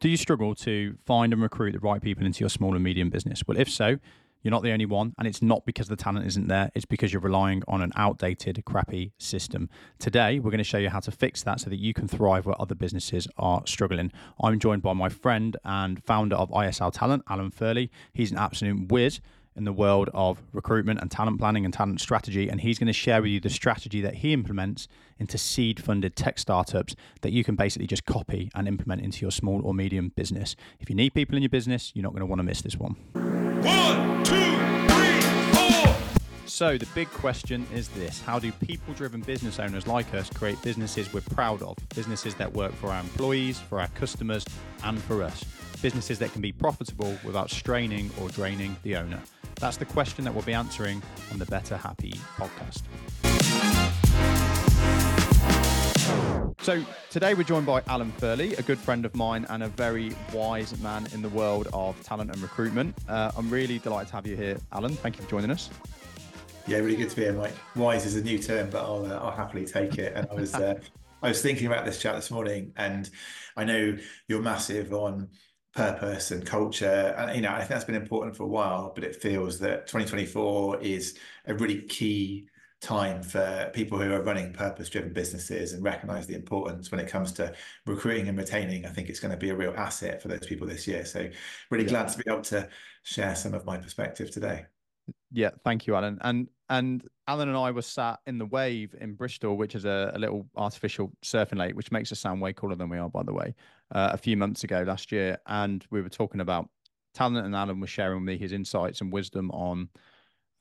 Do you struggle to find and recruit the right people into your small and medium business? Well, if so, you're not the only one, and it's not because the talent isn't there, it's because you're relying on an outdated, crappy system. Today, we're going to show you how to fix that so that you can thrive where other businesses are struggling. I'm joined by my friend and founder of ISL Talent, Alan Furley. He's an absolute whiz in the world of recruitment and talent planning and talent strategy. And he's going to share with you the strategy that he implements into seed funded tech startups that you can basically just copy and implement into your small or medium business. If you need people in your business, you're not going to want to miss this one. One, two. So, the big question is this How do people driven business owners like us create businesses we're proud of? Businesses that work for our employees, for our customers, and for us. Businesses that can be profitable without straining or draining the owner. That's the question that we'll be answering on the Better Happy podcast. So today we're joined by Alan Furley, a good friend of mine and a very wise man in the world of talent and recruitment. Uh, I'm really delighted to have you here, Alan. Thank you for joining us. Yeah, really good to be here, Mike. Wise is a new term, but I'll uh, I'll happily take it. And I was uh, I was thinking about this chat this morning, and I know you're massive on purpose and culture. And, you know, I think that's been important for a while, but it feels that 2024 is a really key time for people who are running purpose driven businesses and recognize the importance when it comes to recruiting and retaining. I think it's going to be a real asset for those people this year. So, really yeah. glad to be able to share some of my perspective today. Yeah, thank you, Alan. And and Alan and I were sat in the wave in Bristol, which is a, a little artificial surfing lake, which makes us sound way cooler than we are, by the way. Uh, a few months ago last year, and we were talking about talent, and Alan was sharing with me his insights and wisdom on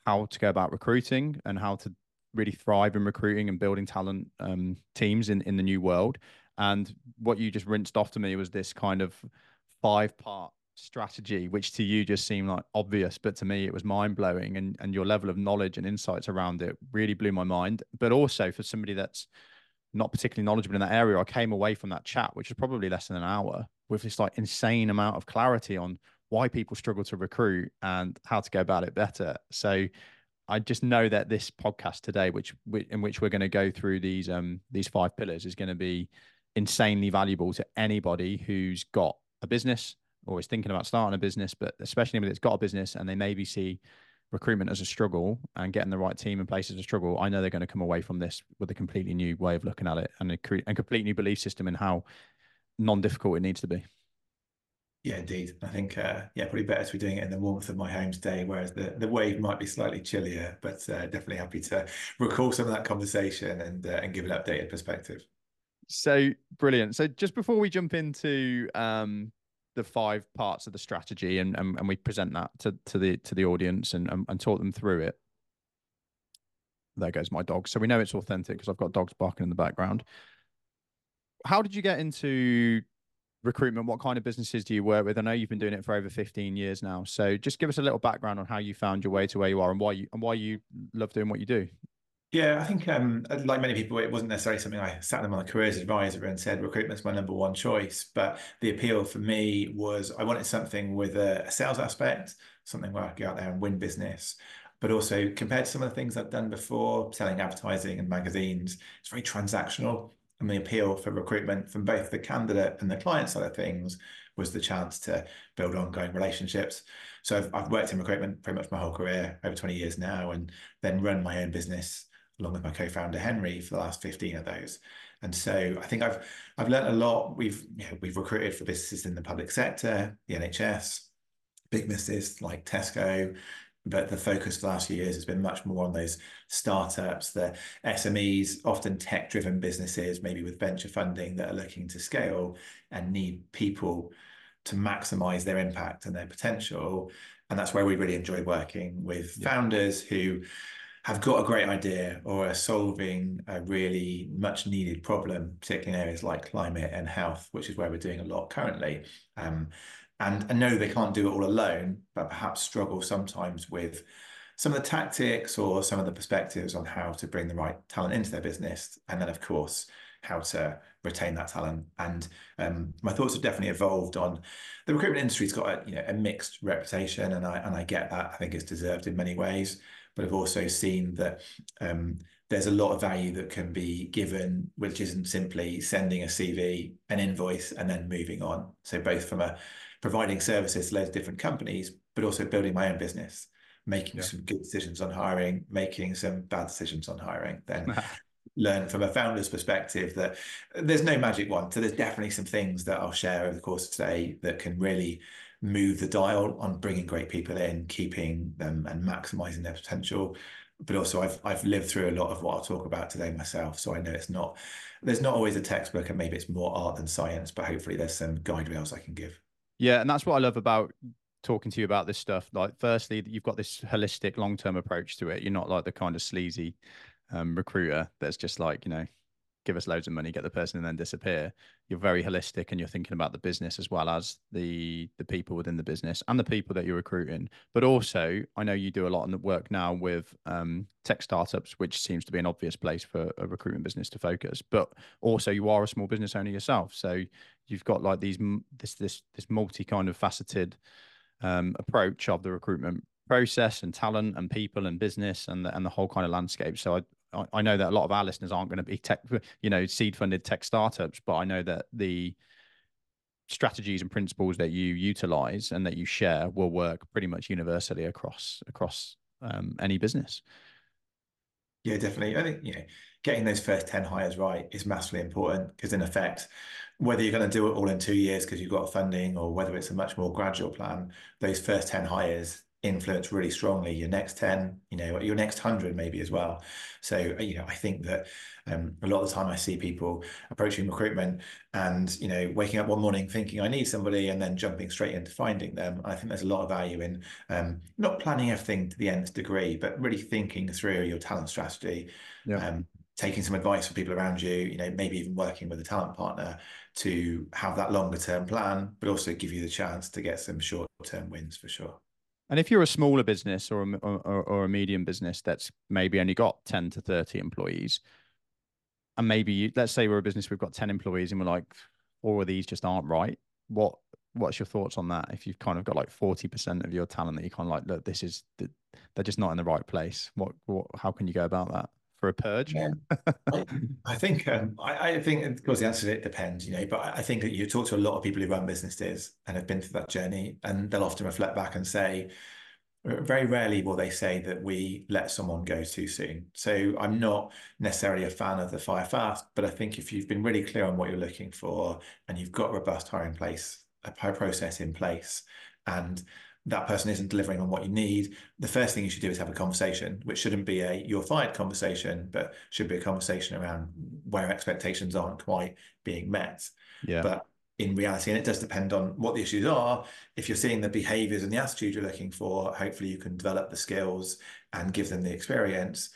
how to go about recruiting and how to really thrive in recruiting and building talent um, teams in in the new world. And what you just rinsed off to me was this kind of five part strategy, which to you just seemed like obvious, but to me it was mind blowing. And and your level of knowledge and insights around it really blew my mind. But also for somebody that's not particularly knowledgeable in that area, I came away from that chat, which was probably less than an hour, with this like insane amount of clarity on why people struggle to recruit and how to go about it better. So I just know that this podcast today, which in which we're going to go through these um these five pillars, is going to be insanely valuable to anybody who's got a business or is thinking about starting a business, but especially when it's got a business and they maybe see recruitment as a struggle and getting the right team in place as a struggle, I know they're going to come away from this with a completely new way of looking at it and a, and complete new belief system in how non-difficult it needs to be. Yeah, indeed. I think, uh, yeah, probably better to be doing it in the warmth of my home today, whereas the, the wave might be slightly chillier, but uh, definitely happy to recall some of that conversation and uh, and give an updated perspective. So brilliant. So just before we jump into um, the five parts of the strategy and, and, and we present that to, to the to the audience and, and, and talk them through it. There goes my dog. So we know it's authentic because I've got dogs barking in the background. How did you get into recruitment? What kind of businesses do you work with? I know you've been doing it for over 15 years now. So just give us a little background on how you found your way to where you are and why you and why you love doing what you do. Yeah, I think um, like many people, it wasn't necessarily something I sat them on a careers advisor and said recruitment's my number one choice. But the appeal for me was I wanted something with a, a sales aspect, something where I could go out there and win business. But also compared to some of the things I've done before, selling advertising and magazines, it's very transactional. And the appeal for recruitment from both the candidate and the client side of things was the chance to build ongoing relationships. So I've, I've worked in recruitment pretty much my whole career, over 20 years now, and then run my own business along with my co-founder Henry for the last 15 of those. And so I think I've I've learned a lot. We've you know, we've recruited for businesses in the public sector, the NHS, big businesses like Tesco, but the focus for the last few years has been much more on those startups, the SMEs, often tech-driven businesses, maybe with venture funding that are looking to scale and need people to maximize their impact and their potential. And that's where we really enjoy working with yeah. founders who have got a great idea or are solving a really much needed problem, particularly in areas like climate and health, which is where we're doing a lot currently. Um, and I know they can't do it all alone, but perhaps struggle sometimes with some of the tactics or some of the perspectives on how to bring the right talent into their business. And then, of course, how to retain that talent. And um, my thoughts have definitely evolved on the recruitment industry's got a, you know, a mixed reputation, and I and I get that. I think it's deserved in many ways but I've also seen that um, there's a lot of value that can be given, which isn't simply sending a CV, an invoice, and then moving on. So both from a providing services to loads of different companies, but also building my own business, making yeah. some good decisions on hiring, making some bad decisions on hiring, then learn from a founder's perspective that there's no magic one. So there's definitely some things that I'll share over the course of today that can really move the dial on bringing great people in, keeping them and maximizing their potential. But also, I've I've lived through a lot of what I'll talk about today myself, so I know it's not there's not always a textbook, and maybe it's more art than science. But hopefully, there's some guide rails I can give. Yeah, and that's what I love about talking to you about this stuff. Like, firstly, you've got this holistic, long term approach to it. You're not like the kind of sleazy um, recruiter that's just like you know give us loads of money, get the person, and then disappear. You're very holistic, and you're thinking about the business as well as the the people within the business and the people that you're recruiting. But also, I know you do a lot of work now with um, tech startups, which seems to be an obvious place for a recruitment business to focus. But also, you are a small business owner yourself, so you've got like these this this this multi kind of faceted um, approach of the recruitment process and talent and people and business and the, and the whole kind of landscape. So I, I know that a lot of our listeners aren't going to be tech, you know, seed funded tech startups, but I know that the strategies and principles that you utilize and that you share will work pretty much universally across across um, any business. Yeah, definitely. I think you know, getting those first ten hires right is massively important because, in effect, whether you're going to do it all in two years because you've got funding, or whether it's a much more gradual plan, those first ten hires influence really strongly your next 10 you know your next 100 maybe as well. So uh, you know i think that um, a lot of the time i see people approaching recruitment and you know waking up one morning thinking i need somebody and then jumping straight into finding them. I think there's a lot of value in um, not planning everything to the nth degree but really thinking through your talent strategy yeah. um, taking some advice from people around you you know maybe even working with a talent partner to have that longer term plan but also give you the chance to get some short term wins for sure and if you're a smaller business or a, or, or a medium business that's maybe only got 10 to 30 employees, and maybe you, let's say we're a business, we've got 10 employees and we're like, all of these just aren't right. What what's your thoughts on that? If you've kind of got like 40% of your talent that you kind of like, look, this is they're just not in the right place. What what how can you go about that? For a purge? Yeah, I, think um, I, I, think of course the answer to it depends, you know. But I think that you talk to a lot of people who run businesses and have been through that journey, and they'll often reflect back and say, very rarely will they say that we let someone go too soon. So I'm not necessarily a fan of the fire fast, but I think if you've been really clear on what you're looking for and you've got robust hiring place, a process in place, and that person isn't delivering on what you need, the first thing you should do is have a conversation, which shouldn't be a you're fired conversation, but should be a conversation around where expectations aren't quite being met. Yeah. But in reality, and it does depend on what the issues are. If you're seeing the behaviors and the attitude you're looking for, hopefully you can develop the skills and give them the experience.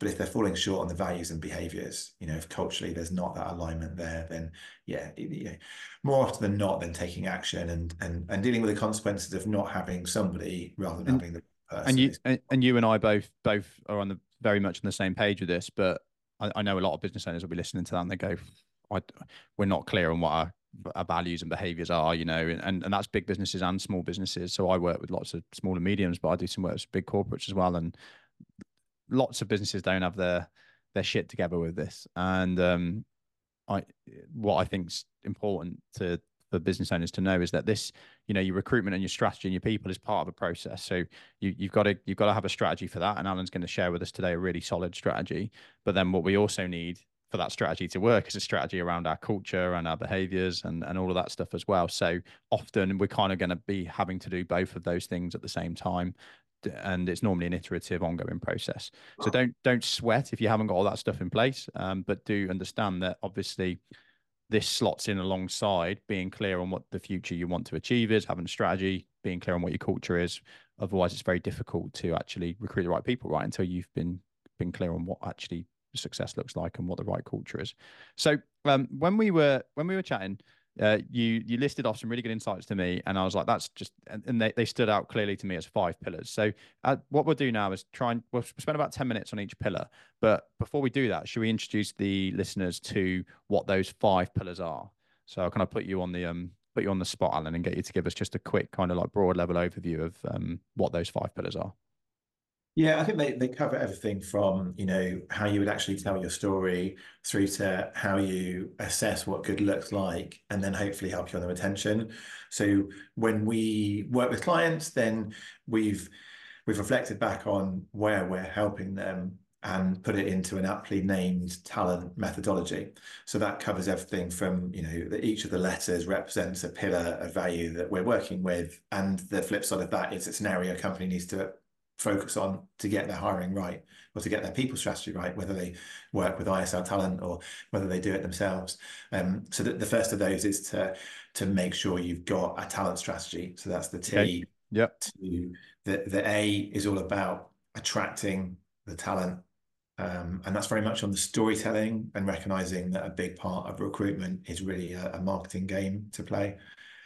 But if they're falling short on the values and behaviors, you know, if culturally there's not that alignment there, then yeah, you know, more often than not, then taking action and and and dealing with the consequences of not having somebody rather than and, having the person. And you and, and you and I both both are on the very much on the same page with this, but I, I know a lot of business owners will be listening to that and they go, I, we're not clear on what our our values and behaviors are, you know, and, and that's big businesses and small businesses. So I work with lots of small and mediums, but I do some work with big corporates as well. And lots of businesses don't have their their shit together with this. And um, I what I think's important to for business owners to know is that this, you know, your recruitment and your strategy and your people is part of a process. So you, you've got to you've got to have a strategy for that. And Alan's going to share with us today a really solid strategy. But then what we also need for that strategy to work is a strategy around our culture and our behaviors and, and all of that stuff as well. So often we're kind of going to be having to do both of those things at the same time. And it's normally an iterative, ongoing process. So don't don't sweat if you haven't got all that stuff in place. Um, but do understand that obviously this slots in alongside being clear on what the future you want to achieve is, having a strategy, being clear on what your culture is. Otherwise, it's very difficult to actually recruit the right people, right? Until you've been been clear on what actually success looks like and what the right culture is. So um, when we were when we were chatting, uh, you you listed off some really good insights to me, and I was like, that's just and they, they stood out clearly to me as five pillars. So uh, what we'll do now is try and we'll spend about ten minutes on each pillar. But before we do that, should we introduce the listeners to what those five pillars are? So I'll kind of put you on the um put you on the spot, Alan, and get you to give us just a quick kind of like broad level overview of um what those five pillars are. Yeah, I think they, they cover everything from, you know, how you would actually tell your story through to how you assess what good looks like and then hopefully help you on the retention. So when we work with clients, then we've we've reflected back on where we're helping them and put it into an aptly named talent methodology. So that covers everything from, you know, that each of the letters represents a pillar of value that we're working with. And the flip side of that is it's an area a company needs to focus on to get their hiring right or to get their people strategy right, whether they work with ISL talent or whether they do it themselves. Um, so the, the first of those is to to make sure you've got a talent strategy. So that's the T. Okay. Yep. To the the A is all about attracting the talent. Um, and that's very much on the storytelling and recognizing that a big part of recruitment is really a, a marketing game to play.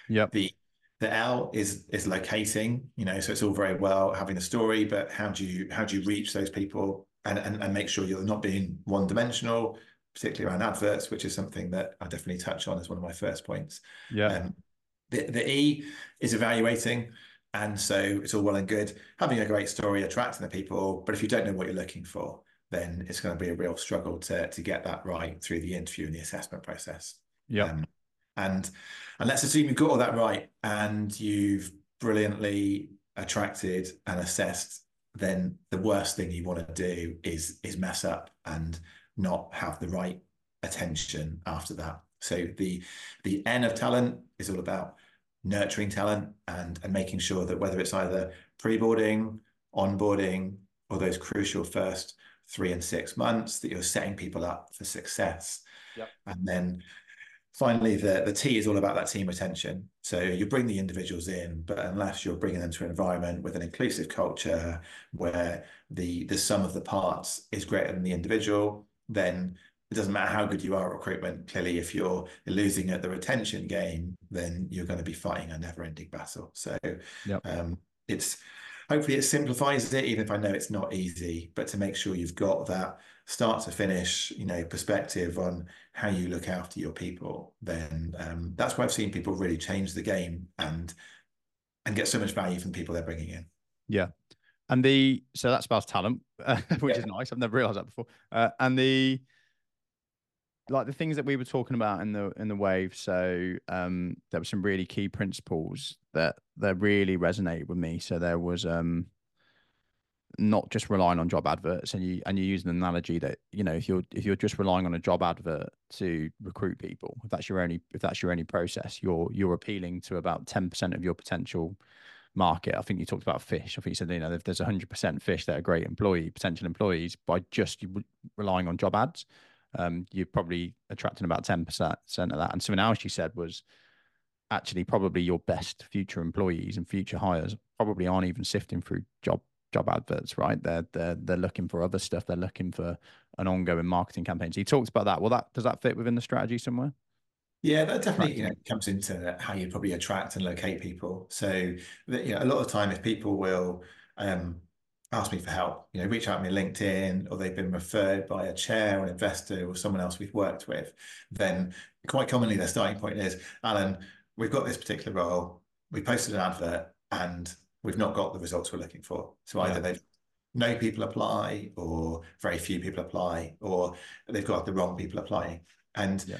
Yep. The the L is is locating, you know, so it's all very well having a story, but how do you how do you reach those people and and, and make sure you're not being one dimensional, particularly around adverts, which is something that I definitely touch on as one of my first points. Yeah. Um, the, the E is evaluating. And so it's all well and good having a great story, attracting the people. But if you don't know what you're looking for, then it's going to be a real struggle to, to get that right through the interview and the assessment process. Yeah. Um, and and let's assume you've got all that right and you've brilliantly attracted and assessed, then the worst thing you want to do is is mess up and not have the right attention after that. So the the N of talent is all about nurturing talent and and making sure that whether it's either pre-boarding, onboarding, or those crucial first three and six months, that you're setting people up for success. Yep. And then finally, the, the T is all about that team retention. So you bring the individuals in, but unless you're bringing them to an environment with an inclusive culture where the the sum of the parts is greater than the individual, then it doesn't matter how good you are at recruitment. Clearly, if you're losing at the retention game, then you're going to be fighting a never-ending battle. So yep. um, it's hopefully it simplifies it, even if I know it's not easy, but to make sure you've got that start to finish, you know, perspective on how you look after your people, then um, that's where I've seen people really change the game and and get so much value from people they're bringing in. Yeah, and the so that spells talent, uh, which yeah. is nice. I've never realized that before. Uh, and the like the things that we were talking about in the in the wave. So um, there were some really key principles that that really resonated with me. So there was um not just relying on job adverts and you and you use an analogy that you know if you're if you're just relying on a job advert to recruit people if that's your only if that's your only process you're you're appealing to about 10% of your potential market i think you talked about fish i think you said you know if there's 100% fish that are great employee potential employees by just relying on job ads um, you're probably attracting about 10% of that and something else you said was actually probably your best future employees and future hires probably aren't even sifting through job job adverts, right? They're they're they're looking for other stuff. They're looking for an ongoing marketing campaign. So he talks about that. Well, that does that fit within the strategy somewhere? Yeah, that definitely you know, comes into how you probably attract and locate people. So you know, a lot of time, if people will um, ask me for help, you know, reach out to me LinkedIn, or they've been referred by a chair or an investor or someone else we've worked with, then quite commonly their starting point is, Alan, we've got this particular role. We posted an advert, and we've not got the results we're looking for. So either yeah. they've no people apply or very few people apply or they've got the wrong people applying. And yeah.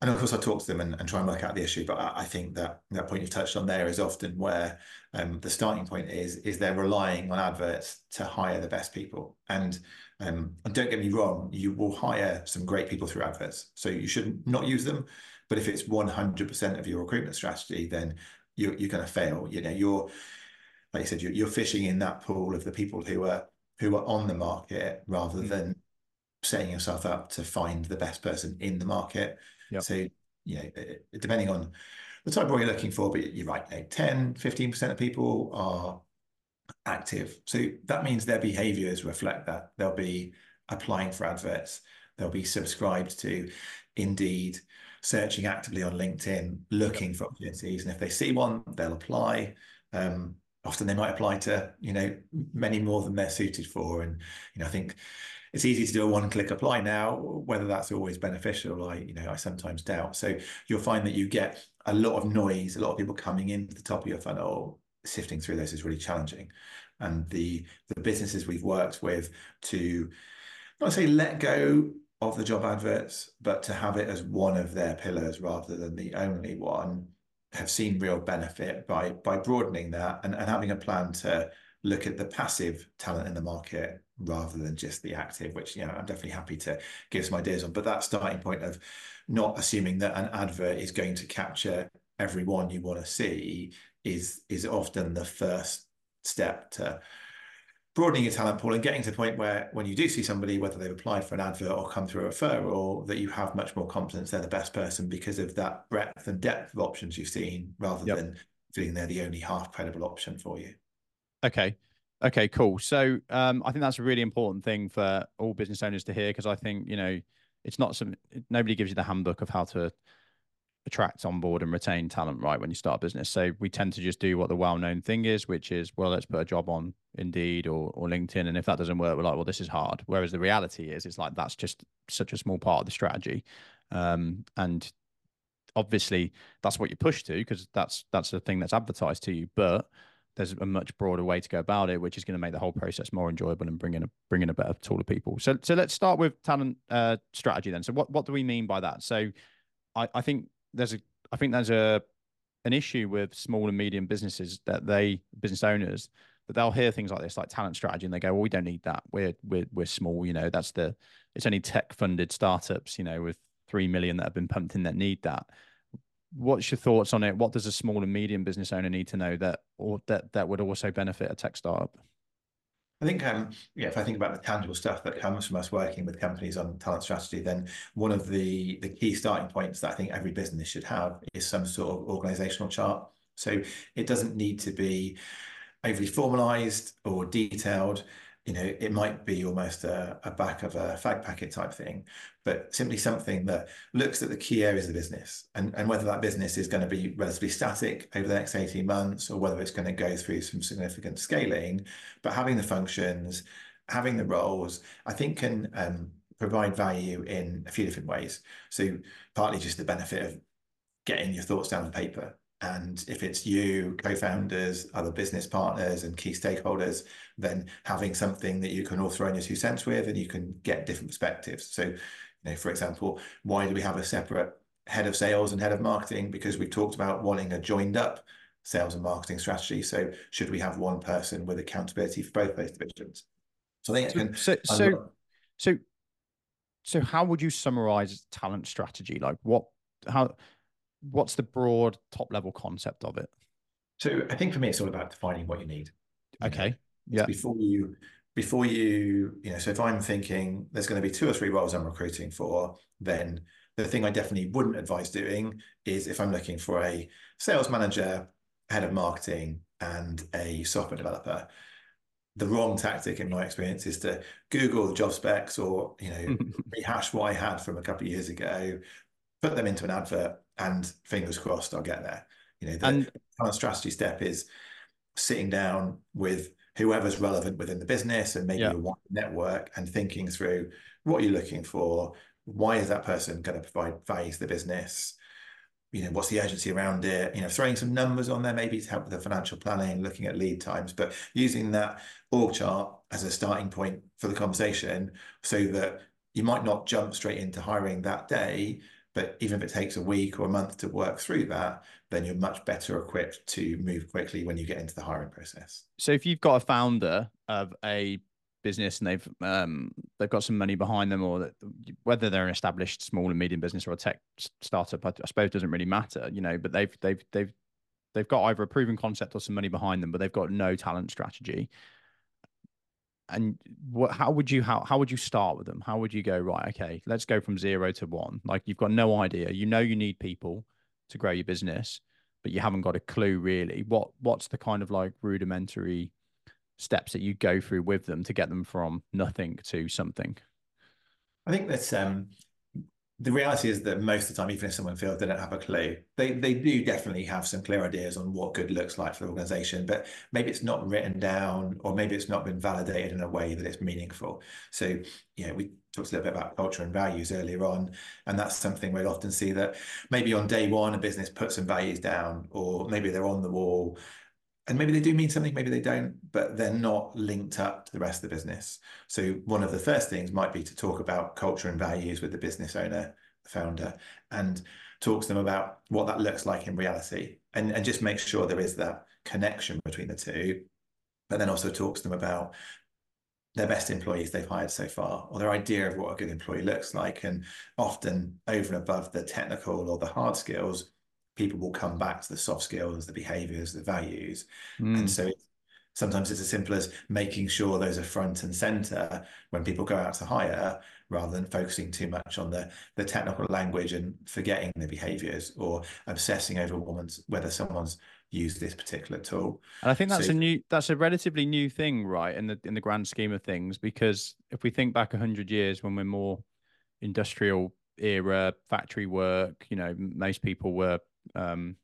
And of course I talk to them and, and, try and work out the issue. But I, I, think that that point you've touched on there is often where um, the starting point is is they're relying on adverts to hire the best people. And um, and don't get me wrong, you will hire some great people through adverts. So you should not use them. But if it's 100% of your recruitment strategy, then you're, you're going to fail. You know, you're like you said, you're, you're fishing in that pool of the people who are who are on the market rather mm. than setting yourself up to find the best person in the market. Yep. So, you know, depending on the type of role you're looking for, but you're right, you know, 10, 15% of people are active. So that means their behaviors reflect that. They'll be applying for adverts, they'll be subscribed to Indeed, searching actively on LinkedIn, looking for opportunities. And if they see one, they'll apply. Um, often they might apply to you know many more than they're suited for and you know i think it's easy to do a one click apply now whether that's always beneficial i you know i sometimes doubt so you'll find that you get a lot of noise a lot of people coming into the top of your funnel sifting through those is really challenging. And the the businesses we've worked with to not say let go of the job adverts, but to have it as one of their pillars rather than the only one, have seen real benefit by by broadening that and, and having a plan to look at the passive talent in the market rather than just the active, which you know I'm definitely happy to give some ideas on. But that starting point of not assuming that an advert is going to capture everyone you want to see is is often the first step to broadening your talent pool and getting to the point where when you do see somebody, whether they've applied for an advert or come through a referral, that you have much more confidence they're the best person because of that breadth and depth of options you've seen rather yep. than feeling they're the only half credible option for you. Okay. Okay, cool. So um, I think that's a really important thing for all business owners to hear because I think, you know, it's not some nobody gives you the handbook of how to attract, onboard, and retain talent right when you start a business. So we tend to just do what the well-known thing is, which is, well, let's put a job on Indeed or or LinkedIn, and if that doesn't work, we're like, well, this is hard. Whereas the reality is, it's like that's just such a small part of the strategy, um, and obviously that's what you push to because that's that's the thing that's advertised to you, but there's a much broader way to go about it, which is going to make the whole process more enjoyable and bring in a bring in a better tool of people. So so let's start with talent uh, strategy then. So what what do we mean by that? So I, I think there's a I think there's a an issue with small and medium businesses that they business owners that they'll hear things like this, like talent strategy, and they go, "Well, we don't need that. We're we're we're small. You know, that's the it's only tech funded startups. You know, with three million that have been pumped in that need that." What's your thoughts on it? What does a small and medium business owner need to know that or that that would also benefit a tech startup? I think, um, yeah, if I think about the tangible stuff that comes from us working with companies on talent strategy, then one of the the key starting points that I think every business should have is some sort of organizational chart. So it doesn't need to be overly formalized or detailed you know, it might be almost a, a, back of a fag packet type thing, but simply something that looks at the key areas of the business and, and whether that business is going to be relatively static over the next 18 months or whether it's going to go through some significant scaling. But having the functions, having the roles, I think can um, provide value in a few different ways. So partly just the benefit of getting your thoughts down on paper and if it's you, co-founders, other business partners, and key stakeholders, then having something that you can all throw in your two cents with, and you can get different perspectives. So, you know, for example, why do we have a separate head of sales and head of marketing? Because we've talked about wanting a joined up sales and marketing strategy. So, should we have one person with accountability for both those divisions? So, I think so, can, so, so, so, so, how would you summarize talent strategy? Like, what, how? What's the broad top level concept of it? So I think for me, it's all about defining what you need. Okay. Yeah. Before you, before you, you know, so if I'm thinking there's going to be two or three roles I'm recruiting for, then the thing I definitely wouldn't advise doing is if I'm looking for a sales manager, head of marketing, and a software developer, the wrong tactic in my experience is to Google the job specs or you know rehash what I had from a couple of years ago, put them into an advert, and fingers crossed I'll get there. You know, the and, kind of strategy step is sitting down with whoever's relevant within the business and maybe yeah. a network and thinking through what you're looking for. Why is that person going to provide value to the business? You know, what's the urgency around it? You know, throwing some numbers on there maybe to help with the financial planning, looking at lead times, but using that org chart as a starting point for the conversation so that you might not jump straight into hiring that day, but even if it takes a week or a month to work through that, then you're much better equipped to move quickly when you get into the hiring process. So if you've got a founder of a business and they've um, they've got some money behind them, or that, whether they're an established small and medium business or a tech startup, I, I suppose doesn't really matter, you know. But they've they've they've they've got either a proven concept or some money behind them, but they've got no talent strategy and what how would you how how would you start with them? How would you go right okay let's go from zero to one. Like you've got no idea. You know you need people to grow your business but you haven't got a clue really. What what's the kind of like rudimentary steps that you go through with them to get them from nothing to something? I think that's um the reality is that most of the time, even if someone feels they don't have a clue, they they do definitely have some clear ideas on what good looks like for the organization, but maybe it's not written down or maybe it's not been validated in a way that it's meaningful. So, you know, we talked a little bit about culture and values earlier on, and that's something we'll often see that maybe on day one, a business puts some values down, or maybe they're on the wall and maybe they do mean something, maybe they don't, but they're not linked up to the rest of the business. So one of the first things might be to talk about culture and values with the business owner, the founder, and talk to them about what that looks like in reality, and and just make sure there is that connection between the two. But then also talk to them about their best employees they've hired so far, or their idea of what a good employee looks like, and often over and above the technical or the hard skills people will come back to the soft skills, the behaviors, the values. Mm. And so sometimes it's as simple as making sure those are front and center when people go out to hire rather than focusing too much on the, the technical language and forgetting the behaviors or obsessing over woman's, whether someone's used this particular tool. And I think that's so, a new that's a relatively new thing, right, in the in the grand scheme of things, because if we think back hundred years when we're more industrial era, factory work, you know, most people were um,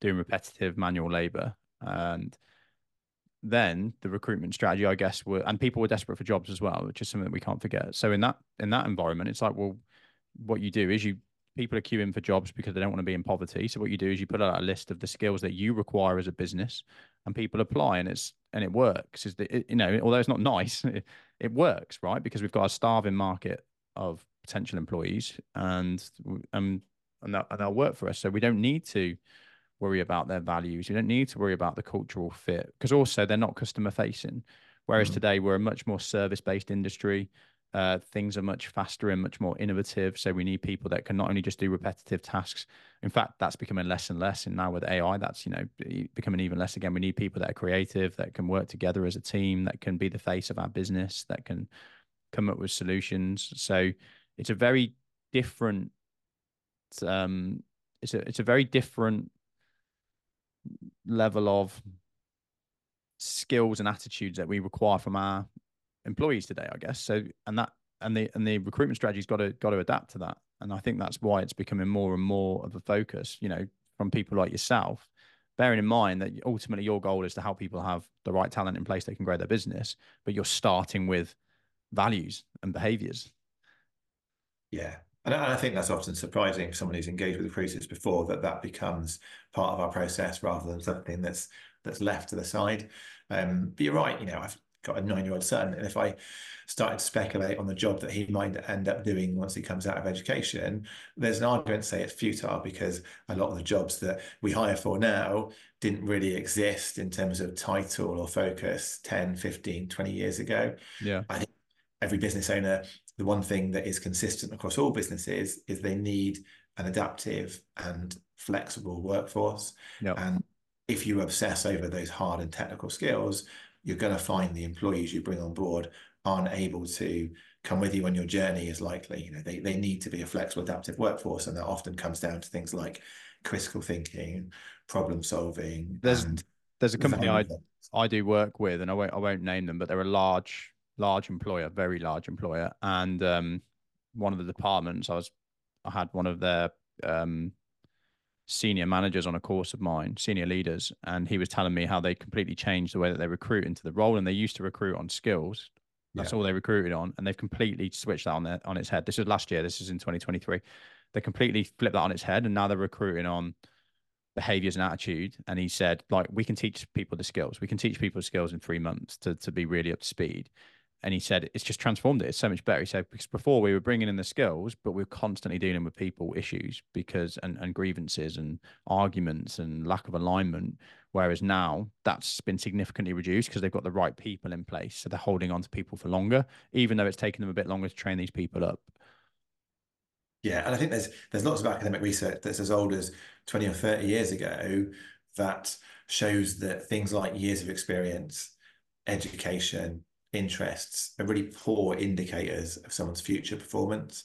doing repetitive manual labor. And then the recruitment strategy, I guess, were and people were desperate for jobs as well, which is something that we can't forget. So in that in that environment, it's like, well, what you do is you people are queuing for jobs because they don't want to be in poverty. So what you do is you put out a list of the skills that you require as a business, and people apply, and it's and it works. Is that you know, although it's not nice, it, it works, right? Because we've got a starving market of potential employees, and um, and, that, and they'll work for us. So we don't need to worry about their values. We don't need to worry about the cultural fit because also they're not customer facing. Whereas mm-hmm. today we're a much more service based industry. Uh, things are much faster and much more innovative. So we need people that can not only just do repetitive tasks. In fact, that's becoming less and less. And now with AI, that's you know becoming even less again. We need people that are creative, that can work together as a team, that can be the face of our business, that can come up with solutions. So it's a very different um, it's a it's a very different level of skills and attitudes that we require from our employees today, I guess. So and that and the and the recruitment strategy's got to got to adapt to that. And I think that's why it's becoming more and more of a focus, you know, from people like yourself, bearing in mind that ultimately your goal is to help people have the right talent in place they can grow their business, but you're starting with values and behaviors. Yeah, and I think that's often surprising for someone who's engaged with the process before that that becomes part of our process rather than something that's that's left to the side. Um, but you're right, you know, I've got a nine-year-old son, and if I started to speculate on the job that he might end up doing once he comes out of education, there's an argument to say it's futile because a lot of the jobs that we hire for now didn't really exist in terms of title or focus 10, 15, 20 years ago. Yeah. I think every business owner the one thing that is consistent across all businesses is they need an adaptive and flexible workforce. Yep. And if you obsess over those hard and technical skills, you're going to find the employees you bring on board aren't able to come with you on your journey as likely. You know, they, they need to be a flexible, adaptive workforce. And that often comes down to things like critical thinking, problem solving. There's there's a company I I do work with, and I won't I won't name them, but they're a large large employer, very large employer, and um, one of the departments I was, I had one of their um, senior managers on a course of mine, senior leaders, and he was telling me how they completely changed the way that they recruit into the role, and they used to recruit on skills. That's yeah. all they recruited on, and they've completely switched that on their on its head. This is last year. This is in 2023. They completely flipped that on its head, and now they're recruiting on behaviors and attitude. And he said, like, we can teach people the skills. We can teach people skills in three months to to be really up to speed and he said it's just transformed it. It's so much better. He said because before we were bringing in the skills, but we are constantly dealing with people issues because and, and grievances and arguments and lack of alignment. Whereas now that's been significantly reduced because they've got the right people in place, so they're holding on to people for longer, even though it's taken them a bit longer to train these people up. Yeah, and I think there's there's lots of academic research that's as old as 20 or 30 years ago that shows that things like years of experience, education, interests are really poor indicators of someone's future performance.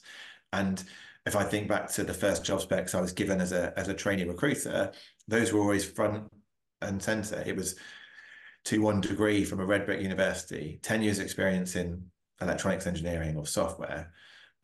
And if I think back to the first job specs I was given as a as a trainee recruiter, those were always front and center. It was two one degree from a red brick university, 10 years experience in electronics engineering or software.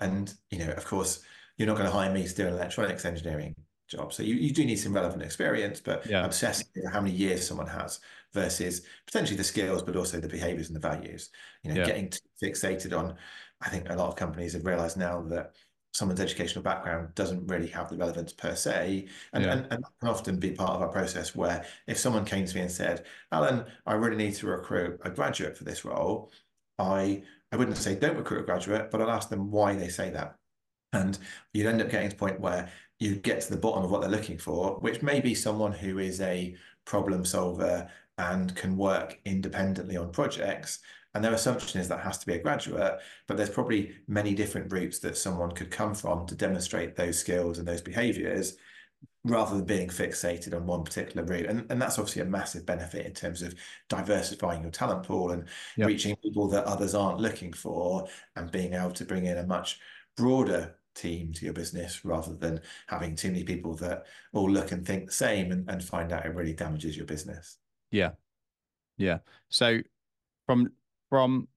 And, you know, of course, you're not going to hire me to do electronics engineering job. So you, you do need some relevant experience, but yeah. obsessing how many years someone has versus potentially the skills, but also the behaviors and the values. You know, yeah. getting fixated on. I think a lot of companies have realized now that someone's educational background doesn't really have the relevance per se. And, yeah. and, and, that can often be part of our process where if someone came to me and said, Alan, I really need to recruit a graduate for this role, I I wouldn't say don't recruit a graduate, but I'll ask them why they say that. And you'd end up getting to the point where you get to the bottom of what they're looking for, which may be someone who is a problem solver and can work independently on projects. And their assumption is that has to be a graduate, but there's probably many different routes that someone could come from to demonstrate those skills and those behaviors rather than being fixated on one particular route. And, and that's obviously a massive benefit in terms of diversifying your talent pool and yep. reaching people that others aren't looking for and being able to bring in a much broader team to your business rather than having too many people that all look and think the same and, and find out it really damages your business. Yeah. Yeah. So from from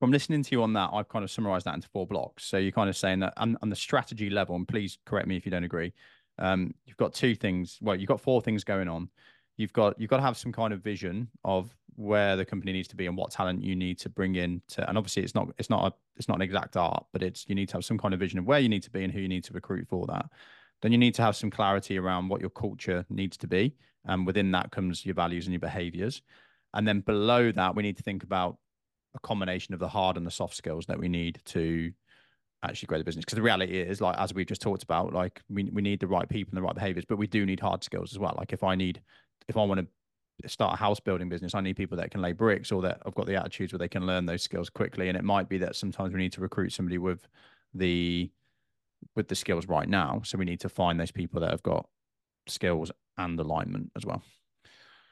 from listening to you on that, I've kind of summarized that into four blocks. So you're kind of saying that on, on the strategy level, and please correct me if you don't agree. Um, you've got two things. Well, you've got four things going on. You've got you've got to have some kind of vision of where the company needs to be and what talent you need to bring in to. And obviously, it's not it's not a it's not an exact art, but it's you need to have some kind of vision of where you need to be and who you need to recruit for that. Then you need to have some clarity around what your culture needs to be, and within that comes your values and your behaviors. And then below that, we need to think about a combination of the hard and the soft skills that we need to actually grow the business. Because the reality is, like as we've just talked about, like we we need the right people and the right behaviors, but we do need hard skills as well. Like if I need, if I want to start a house building business, I need people that can lay bricks or that I've got the attitudes where they can learn those skills quickly. And it might be that sometimes we need to recruit somebody with the with the skills right now. So we need to find those people that have got skills and alignment as well.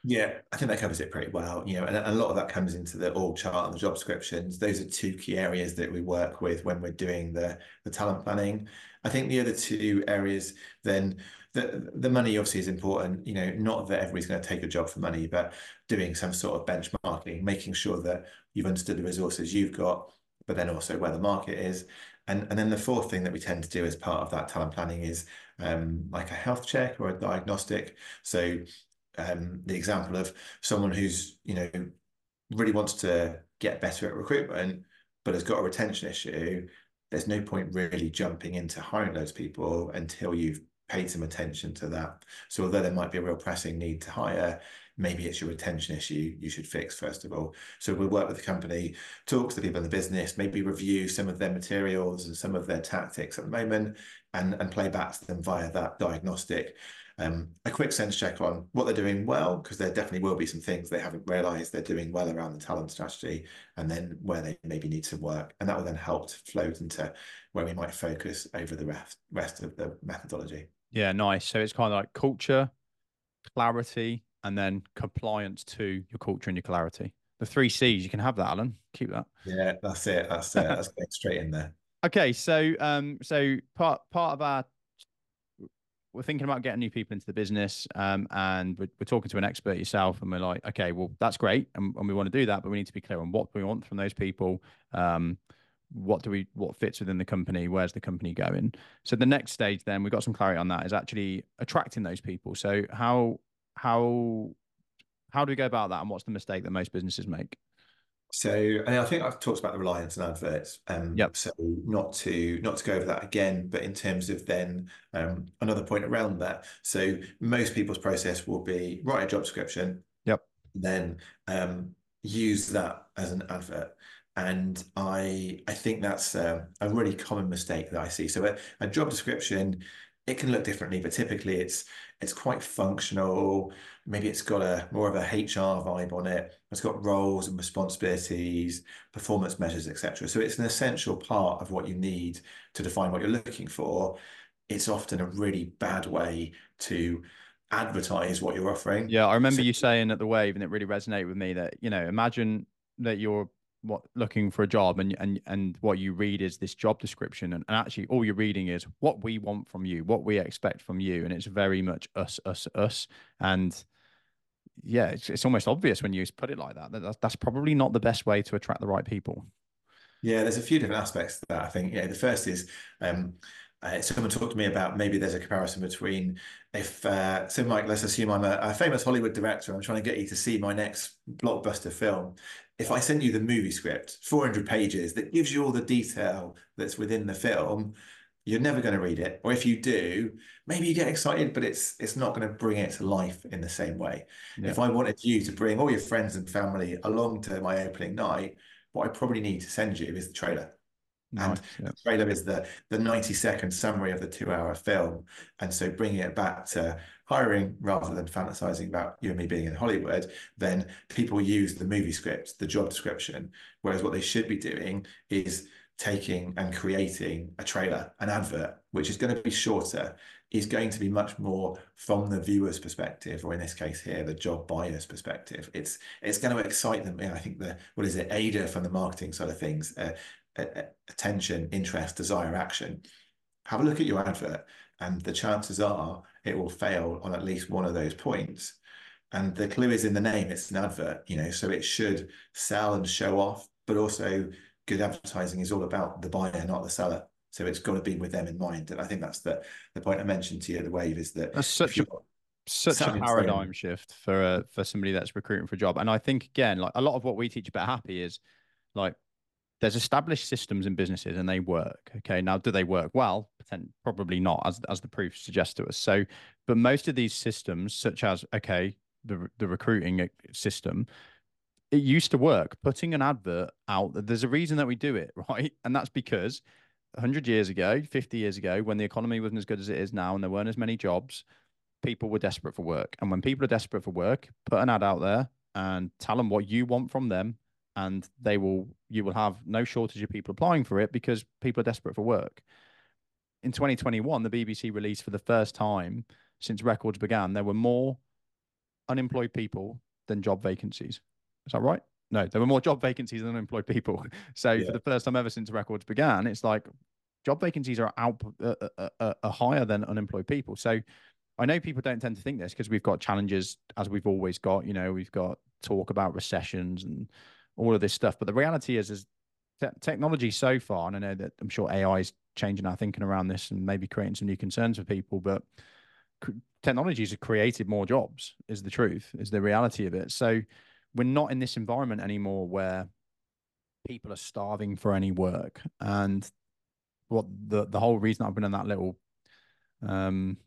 Yeah, I think that covers it pretty well. You know, and a lot of that comes into the org chart and the job descriptions. Those are two key areas that we work with when we're doing the the talent planning. I think the other two areas, then the the money obviously is important. You know, not that everybody's going to take a job for money, but doing some sort of benchmarking, making sure that you've understood the resources you've got, but then also where the market is. And and then the fourth thing that we tend to do as part of that talent planning is um, like a health check or a diagnostic. So um, the example of someone who's you know really wants to get better at recruitment but has got a retention issue there's no point really jumping into hiring those people until you've paid some attention to that so although there might be a real pressing need to hire maybe it's your retention issue you should fix first of all so we'll work with the company talk to the people in the business maybe review some of their materials and some of their tactics at the moment and and play back to them via that diagnostic um, a quick sense check on what they're doing well, because there definitely will be some things they haven't realized they're doing well around the talent strategy, and then where they maybe need some work. And that will then help to float into where we might focus over the rest, rest of the methodology. Yeah, nice. So it's kind of like culture, clarity, and then compliance to your culture and your clarity. The three C's, you can have that, Alan. Keep that. Yeah, that's it. That's it. That's going straight in there. Okay, so um, so part part of our we're thinking about getting new people into the business um, and we're, we're, talking to an expert yourself and we're like okay well that's great and, and, we want to do that but we need to be clear on what we want from those people um, what do we what fits within the company where's the company going so the next stage then we've got some clarity on that is actually attracting those people so how how how do we go about that and what's the mistake that most businesses make so, and I think I've talked about the reliance on adverts. Um, yep. So not to not to go over that again, but in terms of then um, another point around that. So most people's process will be write a job description. Yep. Then um, use that as an advert. And I I think that's uh, a really common mistake that I see. So a, a job description it can look differently, but typically it's it's quite functional. Maybe it's got a more of a HR vibe on it. It's got roles and responsibilities, performance measures, etc. So it's an essential part of what you need to define what you're looking for. It's often a really bad way to advertise what you're offering. Yeah, I remember so, you saying at the wave, and it really resonated with me that you know, imagine that you're what looking for a job and and and what you read is this job description and, and actually all you're reading is what we want from you what we expect from you and it's very much us us us and yeah it's, it's almost obvious when you put it like that, that that's, probably not the best way to attract the right people yeah there's a few different aspects to that i think yeah the first is um uh, someone talked to me about maybe there's a comparison between if uh, so Mike, let's assume I'm a, a, famous Hollywood director. I'm trying to get you to see my next blockbuster film. If I sent you the movie script, 400 pages, that gives you all the detail that's within the film, you're never going to read it. Or if you do, maybe you get excited, but it's it's not going to bring it to life in the same way. Yeah. If I wanted you to bring all your friends and family along to my opening night, what I probably need to send you is the trailer. Nice, and yeah. the trailer is the the 90 second summary of the two hour film. And so bringing it back to hiring rather than fantasizing about you and me being in Hollywood, then people use the movie script, the job description. Whereas what they should be doing is taking and creating a trailer, an advert, which is going to be shorter, is going to be much more from the viewer's perspective, or in this case here, the job buyer's perspective. It's it's going to excite them. I think the what is it, AIDA from the marketing side of things, uh, attention, interest, desire, action. Have a look at your advert, and the chances are it will fail on at least one of those points. And the clue is in the name; it's an advert, you know, so it should sell and show off, but also good advertising is all about the buyer, not the seller. So it's got to be with them in mind. And I think that's the the point I mentioned to you, the wave is that that's such a such a paradigm shift for a, for somebody that's recruiting for a job. And I think again, like a lot of what we teach about happy is like there's established systems in businesses and they work. Okay. Now, do they work well? Probably not, as as the proof suggests to us. So, but most of these systems, such as okay, the the recruiting system, it used to work. Putting an advert out, there's a reason that we do it, right? And that's because 100 years ago, 50 years ago, when the economy wasn't as good as it is now and there weren't as many jobs, people were desperate for work. And when people are desperate for work, put an ad out there and tell them what you want from them and they will you will have no shortage of people applying for it because people are desperate for work. In 2021, the BBC released for the first time since records began, there were more unemployed people than job vacancies. Is that right? No, there were more job vacancies than unemployed people. So yeah. for the first time ever since records began, it's like job vacancies are out uh, uh, uh, uh, higher than unemployed people. So I know people don't tend to think this because we've got challenges as we've always got. You know, we've got talk about recessions and all of this stuff. But the reality is, is te- technology so far, and I know that I'm sure AI is changing our thinking around this and maybe creating some new concerns for people, but technologies have created more jobs. Is the truth? Is the reality of it? So we're not in this environment anymore where people are starving for any work. And what the the whole reason I've been in that little um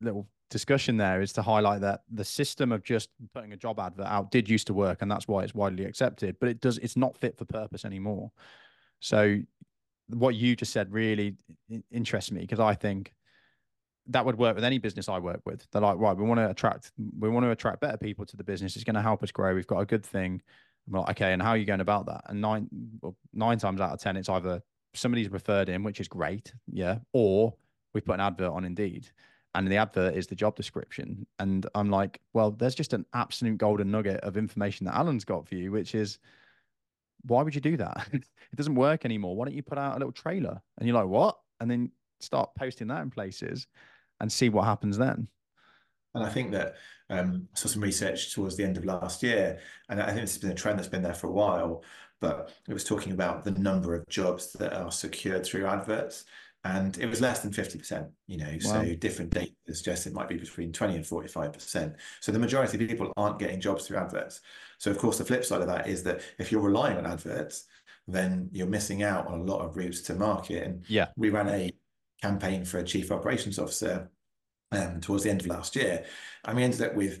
little discussion there is to highlight that the system of just putting a job advert out did used to work and that's why it's widely accepted but it does it's not fit for purpose anymore so what you just said really interests me because i think that would work with any business I work with. They're like, right, we want to attract, we want to attract better people to the business. It's going to help us grow. We've got a good thing. I'm like, okay, and how are you going about that? And nine, nine times out of ten, it's either somebody's referred in, which is great, yeah, or we put an advert on Indeed, and the advert is the job description. And I'm like, well, there's just an absolute golden nugget of information that Alan's got for you, which is, why would you do that? it doesn't work anymore. Why don't you put out a little trailer? And you're like, what? And then start posting that in places and see what happens then. And I think that um, I saw some research towards the end of last year, and I think this has been a trend that's been there for a while. But it was talking about the number of jobs that are secured through adverts, and it was less than 50%. You know, wow. so different data suggests it might be between 20 and 45%. So the majority of people aren't getting jobs through adverts. So of course, the flip side of that is that if you're relying on adverts, then you're missing out on a lot of routes to market. And yeah, we ran a campaign for a chief operations officer um, towards the end of last year. And we ended up with,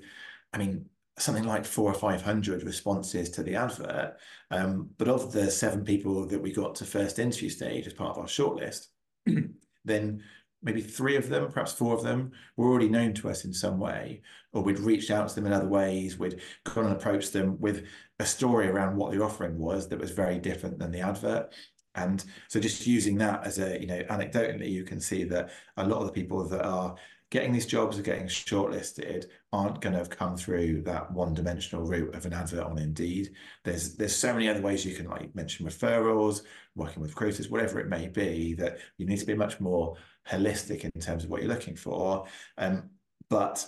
I mean, something like four or 500 responses to the advert. Um, but of the seven people that we got to first interview stage as part of our shortlist, then maybe three of them, perhaps four of them, were already known to us in some way, or we'd reached out to them in other ways, we'd gone and approached them with a story around what the offering was that was very different than the advert. And so just using that as a, you know, anecdotally, you can see that a lot of the people that are getting these jobs or getting shortlisted aren't going to have come through that one-dimensional route of an advert on Indeed. There's there's so many other ways you can like mention referrals, working with recruiters, whatever it may be. That you need to be much more holistic in terms of what you're looking for. Um, but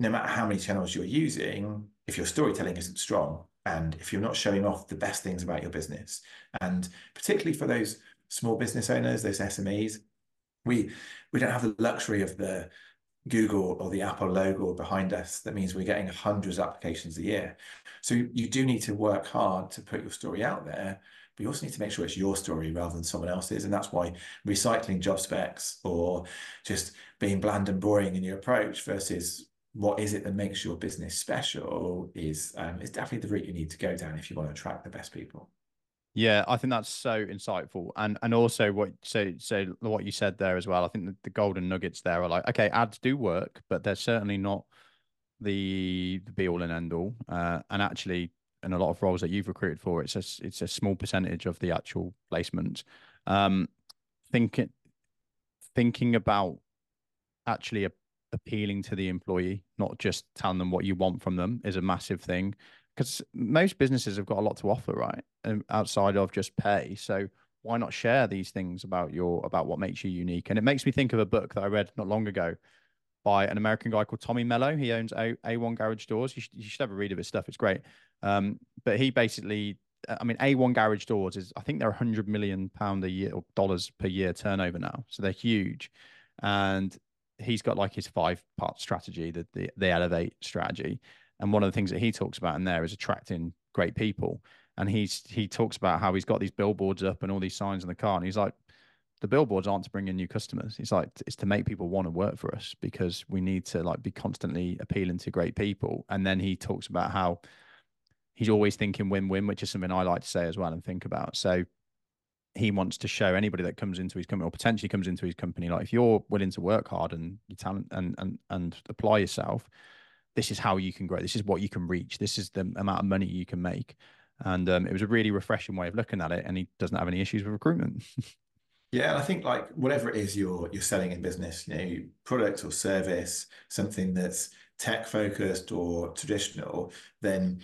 no matter how many channels you're using, if your storytelling isn't strong and if you're not showing off the best things about your business, and particularly for those small business owners, those SMEs, we we don't have the luxury of the Google or the Apple logo behind us. That means we're getting hundreds of applications a year. So you do need to work hard to put your story out there, but you also need to make sure it's your story rather than someone else's. And that's why recycling job specs or just being bland and boring in your approach versus what is it that makes your business special is um, is definitely the route you need to go down if you want to attract the best people. Yeah, I think that's so insightful, and and also what so so what you said there as well. I think the, the golden nuggets there are like okay, ads do work, but they're certainly not the the be all and end all. Uh, and actually, in a lot of roles that you've recruited for, it's a it's a small percentage of the actual placement. Um, thinking thinking about actually appealing to the employee, not just telling them what you want from them, is a massive thing because most businesses have got a lot to offer, right? Um, outside of just pay. So why not share these things about your about what makes you unique? And it makes me think of a book that I read not long ago by an American guy called Tommy Mello. He owns A A1 Garage Doors. You should, you should have a read of his stuff. It's great. Um, but he basically, I mean, A1 Garage Doors is I think they're 100 million pound a year or dollars per year turnover now. So they're huge, and he's got like his five part strategy, the the, the elevate strategy. And one of the things that he talks about in there is attracting great people. And he's he talks about how he's got these billboards up and all these signs in the car. And he's like, the billboards aren't to bring in new customers. He's like, it's to make people want to work for us because we need to like be constantly appealing to great people. And then he talks about how he's always thinking win-win, which is something I like to say as well and think about. So he wants to show anybody that comes into his company or potentially comes into his company, like if you're willing to work hard and you talent and and and apply yourself, this is how you can grow. This is what you can reach. This is the amount of money you can make. And um, it was a really refreshing way of looking at it. And he doesn't have any issues with recruitment. yeah, and I think like whatever it is you're you're selling in business, you know, product or service, something that's tech focused or traditional, then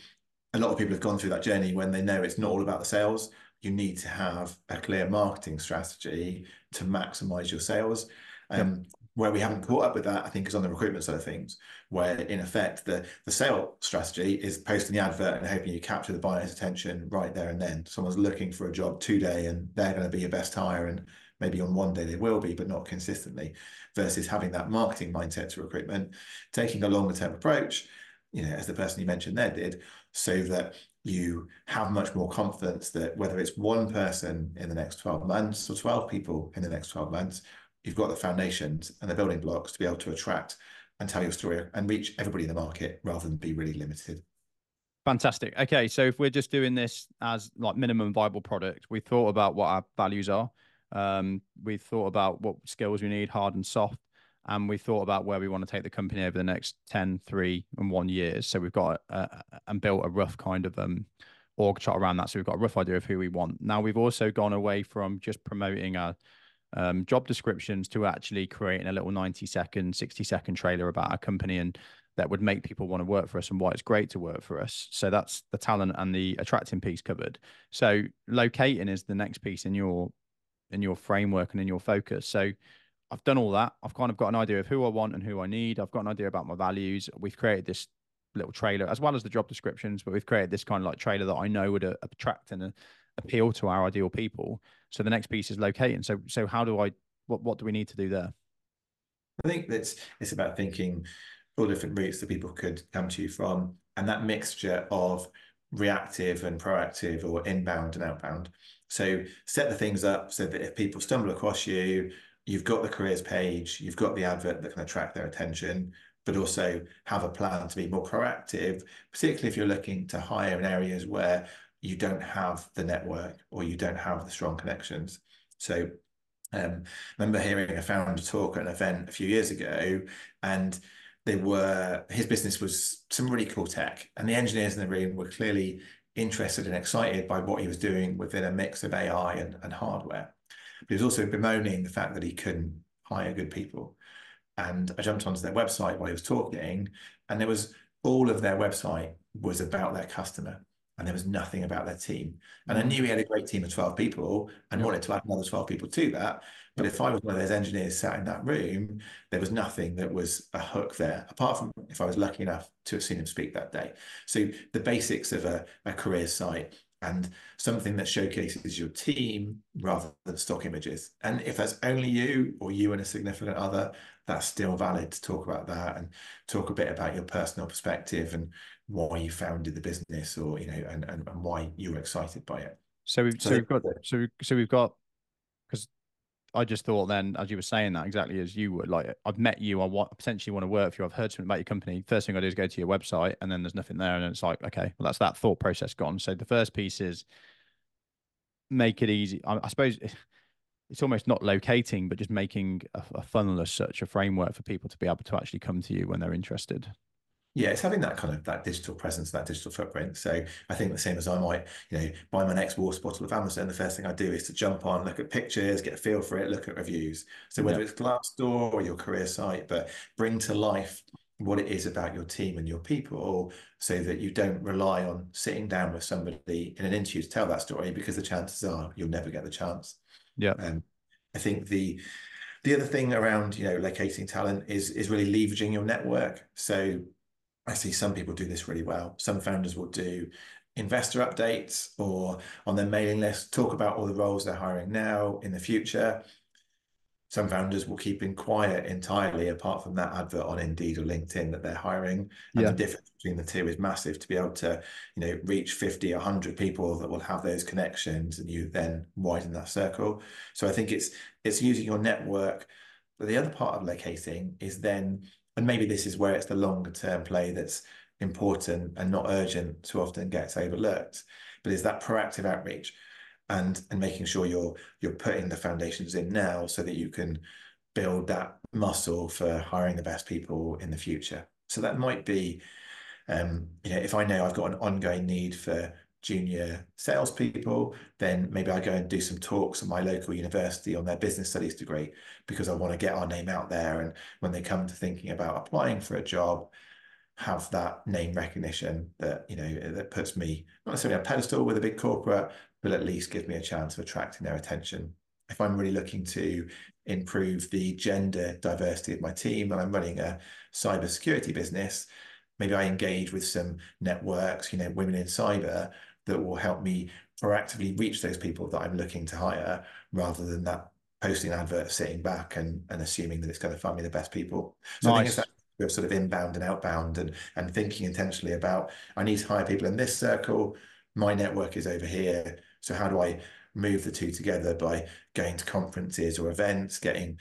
a lot of people have gone through that journey when they know it's not all about the sales. You need to have a clear marketing strategy to maximize your sales. Um, yep where we haven't caught up with that, I think, is on the recruitment side of things, where in effect the the sale strategy is posting the advert and hoping you capture the buyer's attention right there and then. Someone's looking for a job today and they're going to be your best hire, and maybe on one day they will be, but not consistently. Versus having that marketing mindset to recruitment, taking a longer term approach, you know, as the person you mentioned there did, so that you have much more confidence that whether it's one person in the next 12 months or 12 people in the next 12 months you've got the foundations and the building blocks to be able to attract and tell your story and reach everybody in the market rather than be really limited. Fantastic. Okay, so if we're just doing this as like minimum viable product, we thought about what our values are. Um, we thought about what skills we need, hard and soft, and we thought about where we want to take the company over the next 10, 3, and 1 years. So we've got and built a rough kind of um, org chart around that. So we've got a rough idea of who we want. Now we've also gone away from just promoting our um, job descriptions to actually creating a little 90 second, 60 second trailer about our company and that would make people want to work for us and why it's great to work for us. So that's the talent and the attracting piece covered. So locating is the next piece in your in your framework and in your focus. So I've done all that. I've kind of got an idea of who I want and who I need. I've got an idea about my values. We've created this little trailer as well as the job descriptions, but we've created this kind of like trailer that I know would attract and appeal to our ideal people. So the next piece is locating. So so how do I what what do we need to do there? I think that's it's about thinking all different routes that people could come to you from, and that mixture of reactive and proactive or inbound and outbound. So set the things up so that if people stumble across you, you've got the careers page, you've got the advert that can attract their attention, but also have a plan to be more proactive, particularly if you're looking to hire in areas where you don't have the network or you don't have the strong connections. So um, remember hearing a founder talk at an event a few years ago, and they were his business was some really cool tech, and the engineers in the room were clearly interested and excited by what he was doing within a mix of AI and, and hardware. But he was also bemoaning the fact that he couldn't hire good people. And I jumped onto their website while he was talking, and there was all of their website was about their customer and there was nothing about their team. And I mm. knew he had a great team of 12 people and wanted to add another 12 people to that. But if I was one of those engineers sat in that room, there was nothing that was a hook there, apart from if I was lucky enough to have seen him speak that day. So the basics of a, a career site and something that showcases your team rather than stock images. And if that's only you or you and a significant other, that's still valid to talk about that and talk a bit about your personal perspective and why you founded the business or you know and and, and why you were excited by it. So we've so, so we've got so we, so we've got because I just thought then, as you were saying that exactly as you would, like I've met you, I want potentially want to work for you. I've heard something about your company. First thing I do is go to your website, and then there's nothing there, and it's like, okay, well that's that thought process gone. So the first piece is make it easy. I, I suppose it's almost not locating, but just making a, a funnel as such, a framework for people to be able to actually come to you when they're interested. Yeah, it's having that kind of that digital presence, that digital footprint. So I think the same as I might, you know, buy my next water bottle of Amazon, the first thing I do is to jump on, look at pictures, get a feel for it, look at reviews. So whether yeah. it's Glassdoor or your career site, but bring to life what it is about your team and your people so that you don't rely on sitting down with somebody in an interview to tell that story because the chances are you'll never get the chance. Yeah. And um, I think the the other thing around, you know, locating talent is is really leveraging your network. So I see some people do this really well. Some founders will do investor updates or on their mailing list talk about all the roles they're hiring now in the future. Some founders will keep in quiet entirely, apart from that advert on Indeed or LinkedIn that they're hiring. And yeah. the difference between the two is massive to be able to, you know, reach 50, 100 people that will have those connections and you then widen that circle. So I think it's it's using your network. But the other part of locating is then and maybe this is where it's the longer term play that's important and not urgent too often gets overlooked but is that proactive outreach and and making sure you're you're putting the foundations in now so that you can build that muscle for hiring the best people in the future. So that might be um you know if i know i've got an ongoing need for junior salespeople, then maybe I go and do some talks at my local university on their business studies degree because I want to get our name out there. And when they come to thinking about applying for a job, have that name recognition that you know that puts me not necessarily on a pedestal with a big corporate, but at least give me a chance of attracting their attention. If I'm really looking to improve the gender diversity of my team and I'm running a cybersecurity business, maybe I engage with some networks, you know, women in cyber that will help me proactively reach those people that I'm looking to hire rather than that posting an advert sitting back and, and assuming that it's going to find me the best people. So nice. I think it's that sort of inbound and outbound and, and thinking intentionally about I need to hire people in this circle. My network is over here. So how do I move the two together by going to conferences or events, getting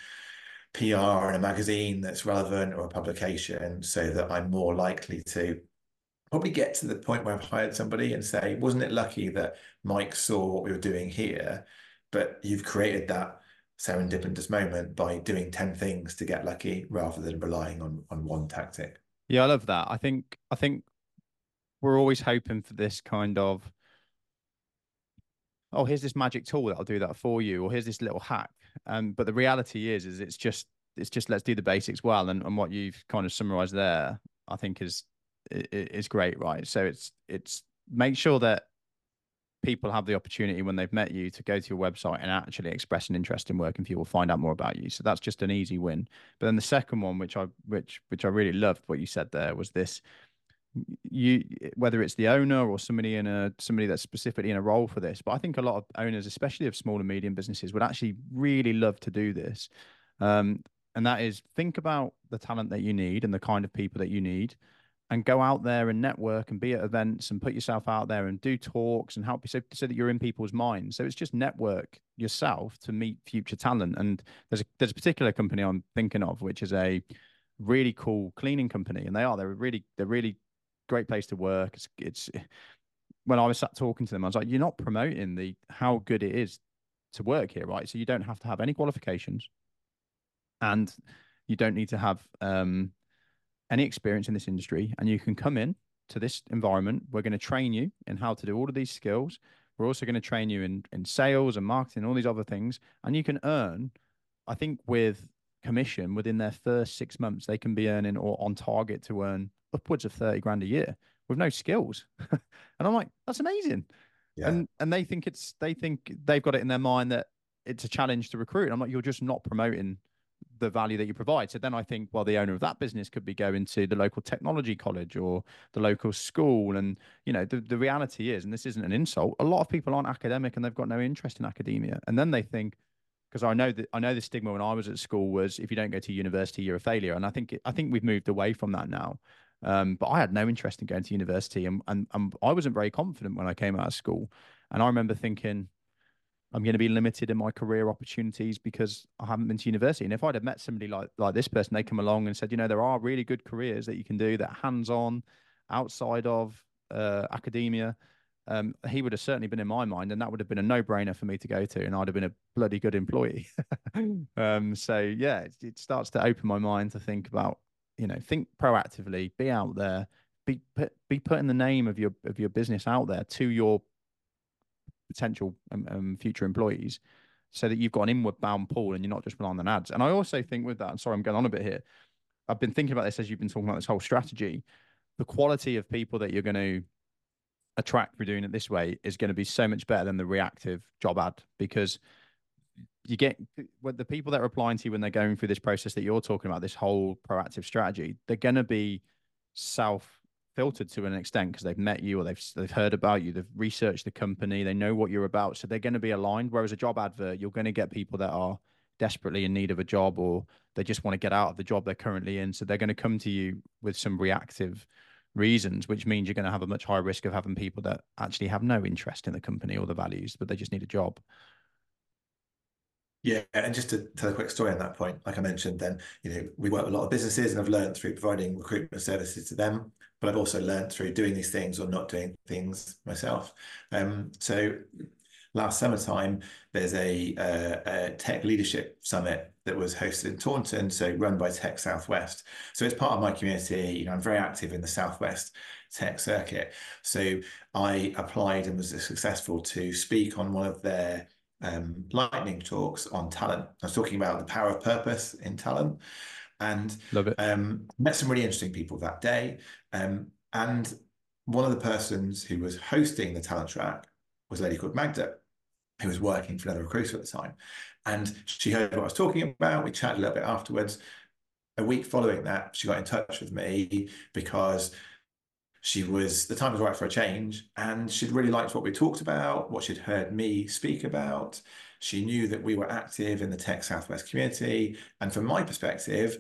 PR in a magazine that's relevant or a publication so that I'm more likely to probably get to the point where I've hired somebody and say, wasn't it lucky that Mike saw what we were doing here, but you've created that serendipitous moment by doing 10 things to get lucky rather than relying on on one tactic. Yeah, I love that. I think I think we're always hoping for this kind of oh, here's this magic tool that'll do that for you, or here's this little hack. Um, but the reality is, is it's just it's just let's do the basics well. And, and what you've kind of summarized there, I think is is great, right? So it's it's make sure that people have the opportunity when they've met you to go to your website and actually express an interest in working for you or find out more about you. So that's just an easy win. But then the second one, which I which which I really loved what you said there was this you whether it's the owner or somebody in a somebody that's specifically in a role for this but i think a lot of owners especially of small and medium businesses would actually really love to do this um, and that is think about the talent that you need and the kind of people that you need and go out there and network and be at events and put yourself out there and do talks and help you so, so that you're in people's minds. So it's just network yourself to meet future talent. And there's a, there's a particular company I'm thinking of, which is a really cool cleaning company, and they are they're really they're really great place to work. It's it's when I was sat talking to them, I was like, you're not promoting the how good it is to work here, right? So you don't have to have any qualifications, and you don't need to have um any experience in this industry and you can come in to this environment. We're going to train you in how to do all of these skills. We're also going to train you in, in sales and marketing, all these other things. And you can earn, I think, with commission within their first six months, they can be earning or on target to earn upwards of 30 grand a year with no skills. and I'm like, that's amazing. Yeah. And and they think it's they think they've got it in their mind that it's a challenge to recruit. I'm like, you're just not promoting the value that you provide. So then I think, well, the owner of that business could be going to the local technology college or the local school. And, you know, the, the reality is, and this isn't an insult, a lot of people aren't academic and they've got no interest in academia. And then they think, because I know that I know the stigma when I was at school was if you don't go to university, you're a failure. And I think I think we've moved away from that now. Um, but I had no interest in going to university, and, and and I wasn't very confident when I came out of school. And I remember thinking, I'm going to be limited in my career opportunities because I haven't been to university. And if I'd have met somebody like like this person, they come along and said, you know, there are really good careers that you can do that hands on, outside of uh, academia. Um, he would have certainly been in my mind, and that would have been a no brainer for me to go to, and I'd have been a bloody good employee. um, so yeah, it, it starts to open my mind to think about, you know, think proactively, be out there, be put, be putting the name of your of your business out there to your potential um, um, future employees so that you've got an inward bound pool and you're not just relying on ads. And I also think with that, I'm sorry, I'm going on a bit here. I've been thinking about this as you've been talking about this whole strategy. The quality of people that you're going to attract through doing it this way is going to be so much better than the reactive job ad because you get the people that are applying to you when they're going through this process that you're talking about, this whole proactive strategy, they're going to be self filtered to an extent because they've met you or they've they've heard about you, they've researched the company, they know what you're about, so they're going to be aligned. Whereas a job advert, you're going to get people that are desperately in need of a job or they just want to get out of the job they're currently in, so they're going to come to you with some reactive reasons, which means you're going to have a much higher risk of having people that actually have no interest in the company or the values, but they just need a job. Yeah, and just to tell a quick story on that point, like I mentioned, then you know we work with a lot of businesses, and I've learned through providing recruitment services to them, but I've also learned through doing these things or not doing things myself. Um, so last summertime, there's a, a, a, tech leadership summit that was hosted in Taunton, so run by Tech Southwest. So it's part of my community. You know, I'm very active in the Southwest tech circuit. So I applied and was successful to speak on one of their um, lightning talks on talent. I was talking about the power of purpose in talent, and Love it. Um, met some really interesting people that day. Um, and one of the persons who was hosting the talent track was a lady called Magda, who was working for another recruiter at the time. And she heard what I was talking about. We chatted a little bit afterwards. A week following that, she got in touch with me because she was the time was right for a change and she'd really liked what we talked about what she'd heard me speak about. She knew that we were active in the tech southwest community and from my perspective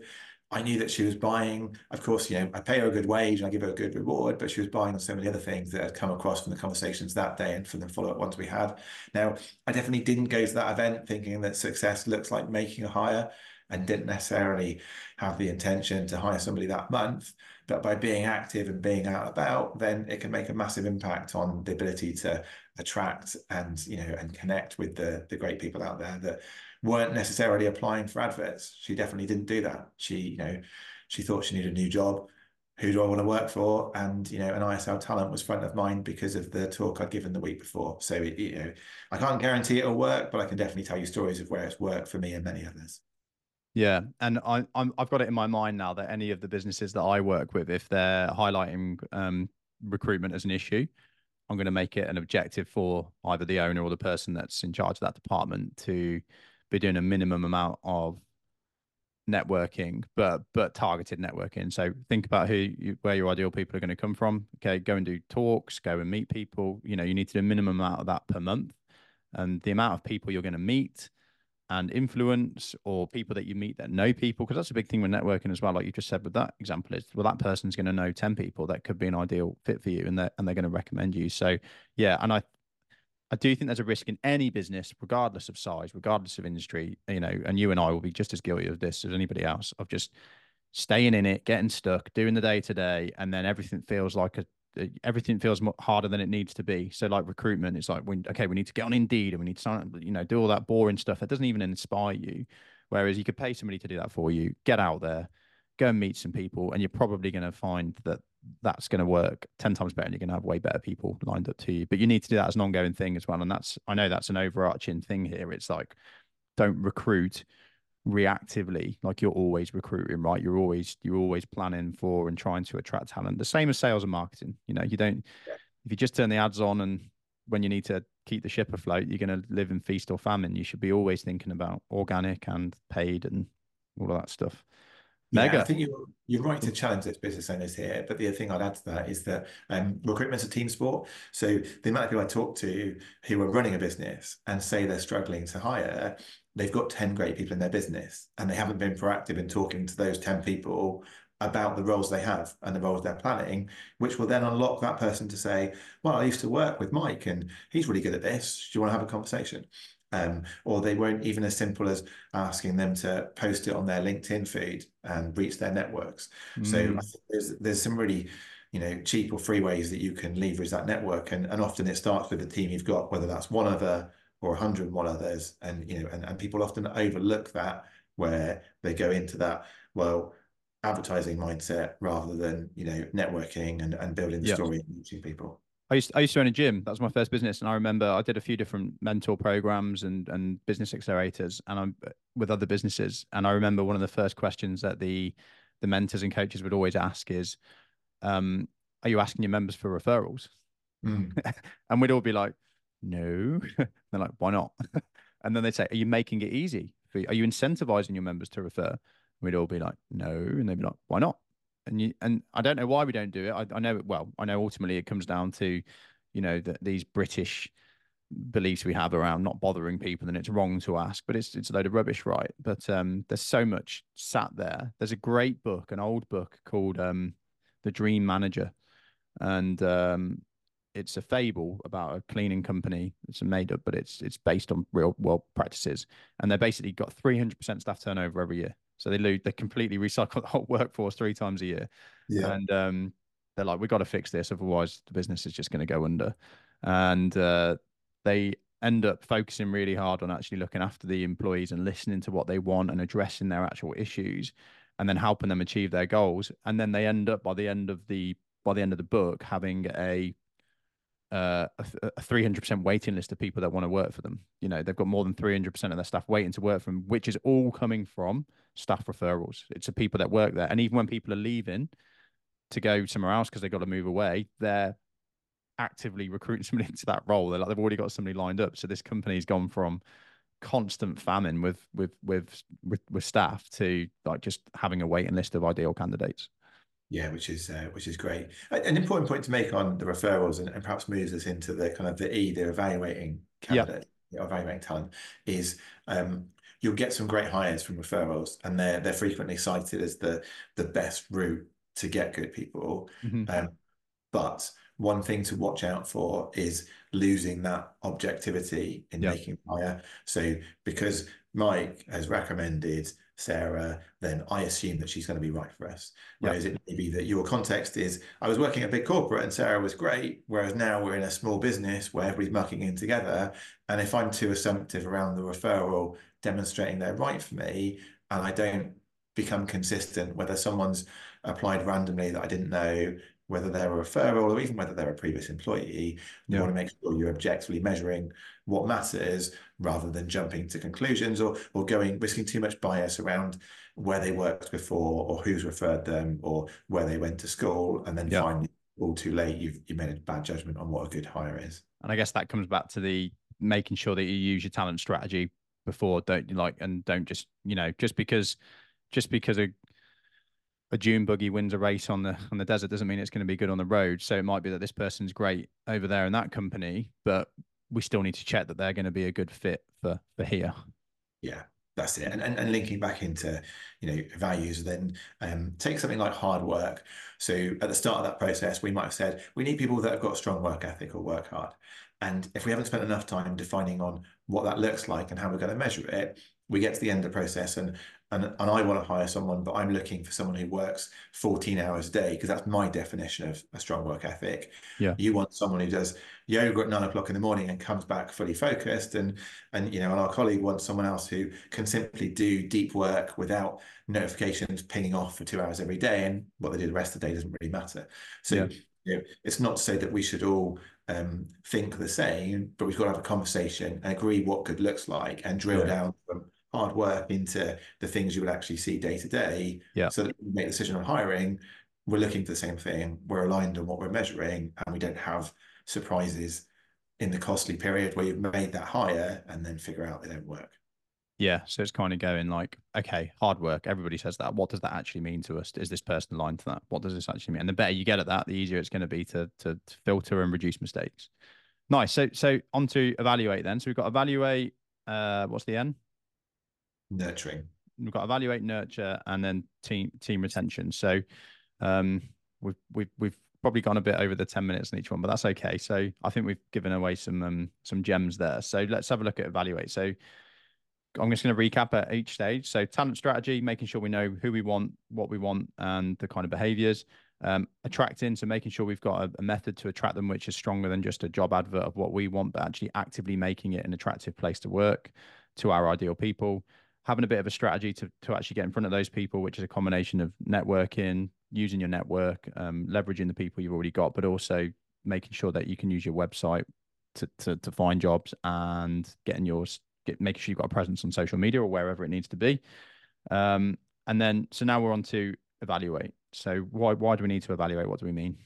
i knew that she was buying of course you know i pay her a good wage and i give her a good reward but she was buying on so many other things that had come across from the conversations that day and from the follow-up ones we had. Now i definitely didn't go to that event thinking that success looks like making a hire and didn't necessarily have the intention to hire somebody that month but by being active and being out about, then it can make a massive impact on the ability to attract and you know and connect with the the great people out there that weren't necessarily applying for adverts. She definitely didn't do that. She you know she thought she needed a new job. Who do I want to work for? And you know, an ISL talent was front of mind because of the talk I'd given the week before. So it, you know, I can't guarantee it'll work, but I can definitely tell you stories of where it's worked for me and many others. Yeah, and I, I'm I've got it in my mind now that any of the businesses that I work with, if they're highlighting um, recruitment as an issue, I'm going to make it an objective for either the owner or the person that's in charge of that department to be doing a minimum amount of networking, but but targeted networking. So think about who you, where your ideal people are going to come from. Okay, go and do talks, go and meet people. You know, you need to do a minimum amount of that per month, and the amount of people you're going to meet and influence or people that you meet that know people because that's a big thing with networking as well like you just said with that example is well that person's going to know 10 people that could be an ideal fit for you and they're, and they're going to recommend you. So yeah and i i do think there's a risk in any business regardless of size regardless of industry you know and you and i will be just as guilty of this as anybody else of just staying in it getting stuck doing the day to day and then everything feels like a Uh, everything feels harder than it needs to be. So like recruitment, it's like when okay, we need to get on Indeed and we need to sign, you know, do all that boring stuff that doesn't even inspire you. Whereas you could pay somebody to do that for you, get out there, go and meet some people, and you're probably going to find that that's going to work 10 times better and you're going to have way better people lined up to you. But you need to do that as an ongoing thing as well. And that's, I know that's an overarching thing here. It's like, don't recruit reactively like you're always recruiting right you're always you're always planning for and trying to attract talent the same as sales and marketing you know you don't yeah. if you just turn the ads on and when you need to keep the ship afloat you're going to live in feast or famine you should be always thinking about organic and paid and all of that stuff. Mega. Yeah, I think you're you're right to challenge those business owners here. But the other thing I'd add to that is that um, recruitment's a team sport. So the amount of people I talk to who are running a business and say they're struggling to hire, they've got 10 great people in their business and they haven't been proactive in talking to those 10 people about the roles they have and the roles they're planning, which will then unlock that person to say, Well, I used to work with Mike and he's really good at this. Do you want to have a conversation? Um, or they won't even as simple as asking them to post it on their LinkedIn feed and reach their networks. Mm. So there's there's some really you know cheap or free ways that you can leverage that network, and and often it starts with the team you've got, whether that's one other or 101 others, and you know and, and people often overlook that where they go into that well advertising mindset rather than you know networking and, and building the story and reaching people. I used, I used to own a gym. That was my first business, and I remember I did a few different mentor programs and and business accelerators, and I'm with other businesses. And I remember one of the first questions that the the mentors and coaches would always ask is, um, "Are you asking your members for referrals?" Mm. and we'd all be like, "No." They're like, "Why not?" and then they'd say, "Are you making it easy? Are you incentivizing your members to refer?" we'd all be like, "No," and they'd be like, "Why not?" and you and I don't know why we don't do it. I, I know it well. I know ultimately it comes down to, you know, that these British beliefs we have around not bothering people and it's wrong to ask, but it's it's a load of rubbish, right? But um, there's so much sat there. There's a great book, an old book called um, The Dream Manager, and um, it's a fable about a cleaning company. It's a made up, but it's it's based on real world practices, and they're basically got 300% staff turnover every year. So they lose, they completely recycle the whole workforce three times a year. Yeah. And um, they're like, we got to fix this, otherwise the business is just going to go under. And uh, they end up focusing really hard on actually looking after the employees and listening to what they want and addressing their actual issues, and then helping them achieve their goals. And then they end up by the end of the by the end of the book having a uh, a 300% waiting list of people that want to work for them. You know, they've got more than 300% of their staff waiting to work for them, which is all coming from staff referrals. It's the people that work there. And even when people are leaving to go somewhere else because they've got to move away, they're actively recruiting somebody into that role. They're like, they've already got somebody lined up. So this company's gone from constant famine with with with with, with staff to like just having a waiting list of ideal candidates. Yeah, which is uh, which is great. An important point to make on the referrals and, and perhaps moves us into the kind of the E, the evaluating candidate, yeah. evaluating talent, is um, you'll get some great hires from referrals, and they're they're frequently cited as the the best route to get good people. Mm-hmm. Um, but one thing to watch out for is losing that objectivity in yep. making hire. So because Mike has recommended Sarah, then I assume that she's going to be right for us. Whereas yep. it may be that your context is I was working at a big corporate and Sarah was great, whereas now we're in a small business where everybody's mucking in together. And if I'm too assumptive around the referral demonstrating they're right for me, and I don't become consistent, whether someone's applied randomly that I didn't know, whether they're a referral or even whether they're a previous employee. You yeah. want to make sure you're objectively measuring what matters rather than jumping to conclusions or or going risking too much bias around where they worked before or who's referred them or where they went to school and then yeah. finally all too late you've you made a bad judgment on what a good hire is. And I guess that comes back to the making sure that you use your talent strategy before don't you like and don't just you know just because just because a a dune buggy wins a race on the on the desert doesn't mean it's going to be good on the road. So it might be that this person's great over there in that company, but we still need to check that they're going to be a good fit for for here. Yeah, that's it. And, and, and linking back into, you know, values, then um, take something like hard work. So at the start of that process, we might have said, we need people that have got strong work ethic or work hard. And if we haven't spent enough time defining on what that looks like and how we're going to measure it, we get to the end of the process and and, and I want to hire someone, but I'm looking for someone who works 14 hours a day because that's my definition of a strong work ethic. Yeah. You want someone who does yoga at nine o'clock in the morning and comes back fully focused. And and you know, and our colleague wants someone else who can simply do deep work without notifications pinging off for two hours every day. And what they do the rest of the day doesn't really matter. So yeah. you know, it's not to say that we should all um, think the same, but we've got to have a conversation and agree what good looks like and drill yeah. down from hard work into the things you would actually see day to day. Yeah. So that we make a decision on hiring, we're looking for the same thing. We're aligned on what we're measuring, and we don't have surprises in the costly period where you've made that hire and then figure out they don't work. Yeah. So it's kind of going like, okay, hard work. Everybody says that. What does that actually mean to us? Is this person aligned to that? What does this actually mean? And the better you get at that, the easier it's going to be to, to, to filter and reduce mistakes. Nice. So so on to evaluate then. So we've got evaluate. Uh, what's the N? Nurturing. We've got evaluate, nurture, and then team team retention. So um, we've we've we've probably gone a bit over the 10 minutes on each one, but that's okay. So I think we've given away some um, some gems there. So let's have a look at evaluate. So I'm just going to recap at each stage. So talent strategy, making sure we know who we want, what we want, and the kind of behaviors. Um, attracting, so making sure we've got a, a, method to attract them, which is stronger than just a job advert of what we want, but actually actively making it an attractive place to work to our ideal people. Having a bit of a strategy to to actually get in front of those people, which is a combination of networking, using your network, um, leveraging the people you've already got, but also making sure that you can use your website to to, to find jobs and getting yours, get making sure you've got a presence on social media or wherever it needs to be. Um, and then, so now we're on to evaluate. So why why do we need to evaluate? What do we mean?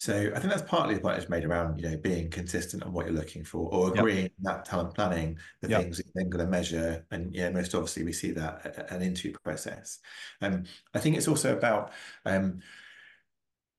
So I think that's partly the point is made around, you know, being consistent on what you're looking for or agreeing yep. that talent planning, the yep. things you're then going to measure. And yeah, most obviously we see that at an interview process. Um, I think it's also about um,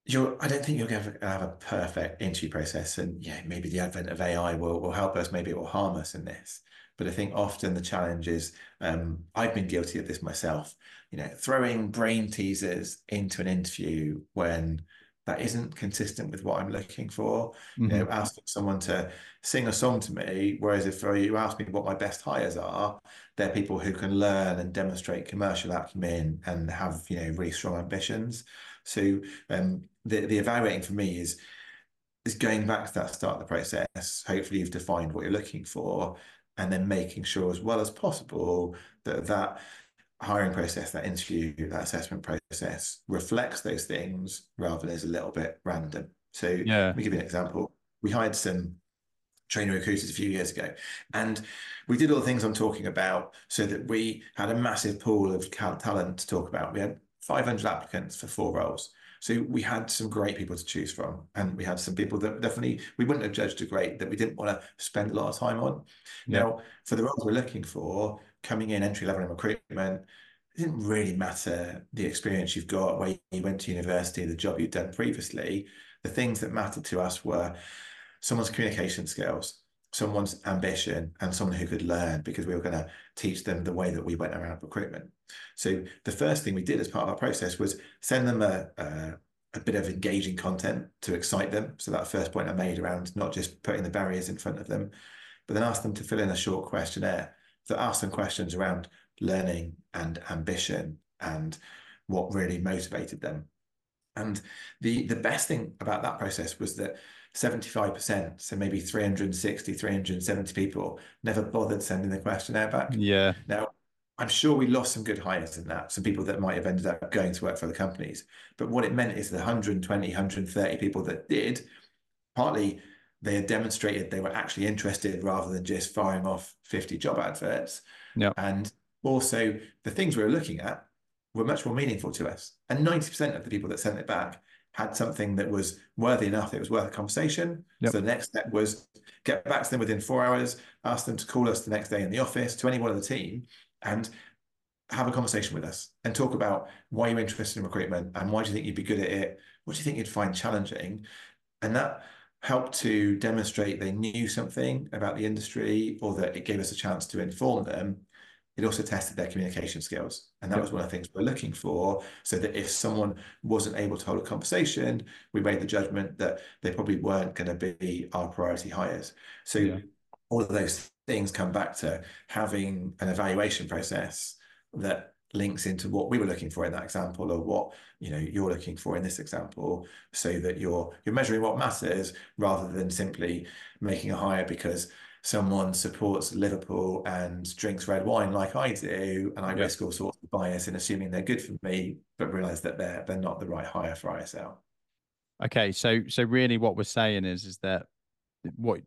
you're, I don't think you're going to have a perfect interview process. And yeah, maybe the advent of AI will, will help us, maybe it will harm us in this. But I think often the challenge is, um, I've been guilty of this myself, you know, throwing brain teasers into an interview when that isn't consistent with what I'm looking for. Mm-hmm. You know, mm-hmm. asking someone to sing a song to me, whereas if you ask me what my best hires are, they're people who can learn and demonstrate commercial acumen and have you know really strong ambitions. So um, the the evaluating for me is is going back to that start of the process. Hopefully, you've defined what you're looking for, and then making sure as well as possible that that hiring process, that interview, that assessment process reflects those things rather than is a little bit random. So yeah. let me give you an example. We hired some trainer recruiters a few years ago, and we did all the things I'm talking about so that we had a massive pool of talent to talk about. We had 500 applicants for four roles. So we had some great people to choose from, and we had some people that definitely we wouldn't have judged a great that we didn't want to spend a lot of time on. Yeah. Now, for the roles we're looking for, coming in entry level in recruitment, it didn't really matter the experience you've got, where you went to university, the job you'd done previously. The things that mattered to us were someone's communication skills, someone's ambition, and someone who could learn because we were going to teach them the way that we went around recruitment. So the first thing we did as part of our process was send them a, a a bit of engaging content to excite them. So that first point I made around not just putting the barriers in front of them, but then ask them to fill in a short questionnaire that ask them questions around learning and ambition and what really motivated them. And the the best thing about that process was that 75%, so maybe 360, 370 people never bothered sending the questionnaire back. Yeah. Now, I'm sure we lost some good hires in that, some people that might have ended up going to work for other companies. But what it meant is the 120, 130 people that did, partly they had demonstrated they were actually interested rather than just firing off 50 job adverts. Yeah. And also the things we were looking at were much more meaningful to us. And 90% of the people that sent it back had something that was worthy enough, it was worth a conversation. Yep. So the next step was get back to them within four hours, ask them to call us the next day in the office to anyone of the team and have a conversation with us and talk about why you're interested in recruitment and why do you think you'd be good at it? What do you think you'd find challenging? And that helped to demonstrate they knew something about the industry or that it gave us a chance to inform them. It also tested their communication skills. And that yep. was one of the things we're looking for. So that if someone wasn't able to hold a conversation, we made the judgment that they probably weren't going to be our priority hires. So yeah. all of those things come back to having an evaluation process that links into what we were looking for in that example or what you know you're looking for in this example so that you're you're measuring what matters rather than simply making a hire because someone supports Liverpool and drinks red wine like I do and I yeah. risk all sorts of bias in assuming they're good for me but realize that they're they're not the right hire for ISL okay so so really what we're saying is is that what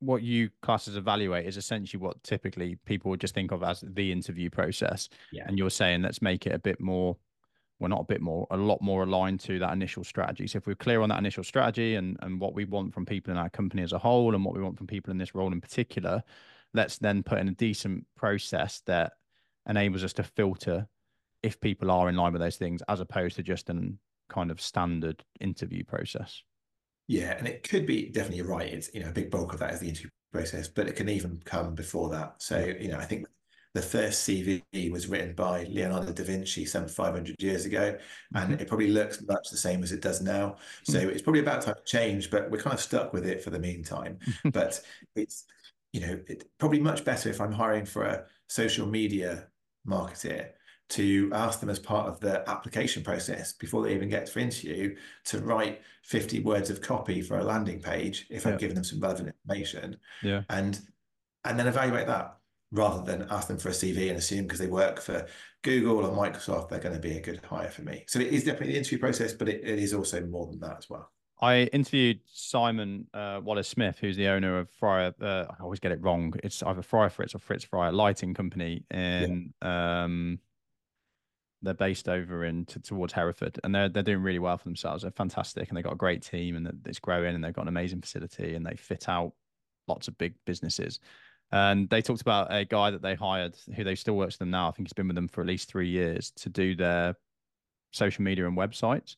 what you class as evaluate is essentially what typically people would just think of as the interview process. Yeah. And you're saying let's make it a bit more, well, not a bit more, a lot more aligned to that initial strategy. So if we're clear on that initial strategy and and what we want from people in our company as a whole and what we want from people in this role in particular, let's then put in a decent process that enables us to filter if people are in line with those things as opposed to just an kind of standard interview process. Yeah, and it could be definitely right. It's you know a big bulk of that is the interview process, but it can even come before that. So you know, I think the first CV was written by Leonardo da Vinci some 500 years ago, and mm-hmm. it probably looks much the same as it does now. So mm-hmm. it's probably about time to change, but we're kind of stuck with it for the meantime. but it's you know it, probably much better if I'm hiring for a social media marketer to ask them as part of the application process before they even get to the interview to write 50 words of copy for a landing page if yeah. I'm giving them some relevant information. Yeah. And and then evaluate that rather than ask them for a CV and assume because they work for Google or Microsoft, they're going to be a good hire for me. So it is definitely the interview process, but it, it is also more than that as well. I interviewed Simon uh, Wallace Smith, who's the owner of Fryer. Uh, I always get it wrong. It's either Fryer Fritz or Fritz Fryer Lighting Company in yeah. um, they're based over in t- towards Hereford, and they're they're doing really well for themselves. They're fantastic, and they've got a great team, and it's growing, and they've got an amazing facility, and they fit out lots of big businesses. And they talked about a guy that they hired, who they still works with them now. I think he's been with them for at least three years to do their social media and websites.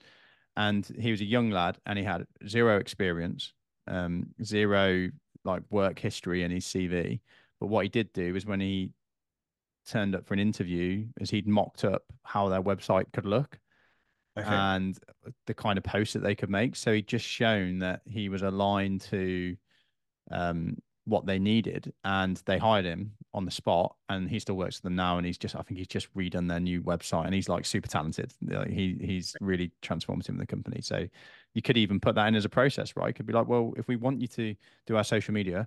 And he was a young lad, and he had zero experience, um, zero like work history in his CV. But what he did do was when he turned up for an interview as he'd mocked up how their website could look okay. and the kind of posts that they could make. So he'd just shown that he was aligned to um, what they needed and they hired him on the spot and he still works for them now and he's just I think he's just redone their new website and he's like super talented. He he's really transformative in the company. So you could even put that in as a process, right? could be like, well, if we want you to do our social media,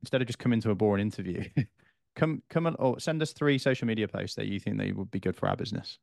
instead of just coming to a boring interview, come come on or send us three social media posts that you think they would be good for our business.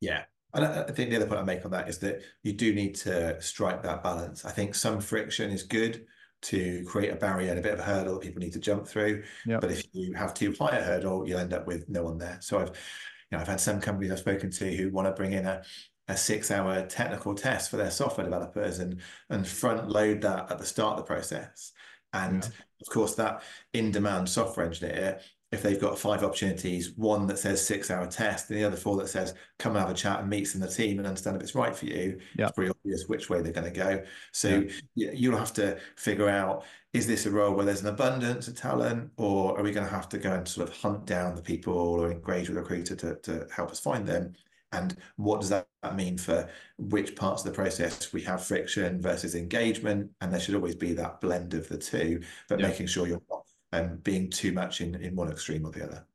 Yeah. And I think the other point I make on that is that you do need to strike that balance. I think some friction is good to create a barrier and a bit of a hurdle that people need to jump through. Yep. But if you have too high a hurdle, you'll end up with no one there. So I've, you know, I've had some companies I've spoken to who want to bring in a a six hour technical test for their software developers and and front load that at the start of the process and yeah. Of course, that in demand software engineer, if they've got five opportunities, one that says six hour test, and the other four that says come and have a chat and meet some of the team and understand if it's right for you, yeah. it's pretty obvious which way they're going to go. So yeah. you'll have to figure out is this a role where there's an abundance of talent, or are we going to have to go and sort of hunt down the people or engage with a recruiter to, to help us find them? And what does that mean for which parts of the process we have friction versus engagement? And there should always be that blend of the two but yeah. making sure you're not um, being too much in in one extreme or the other.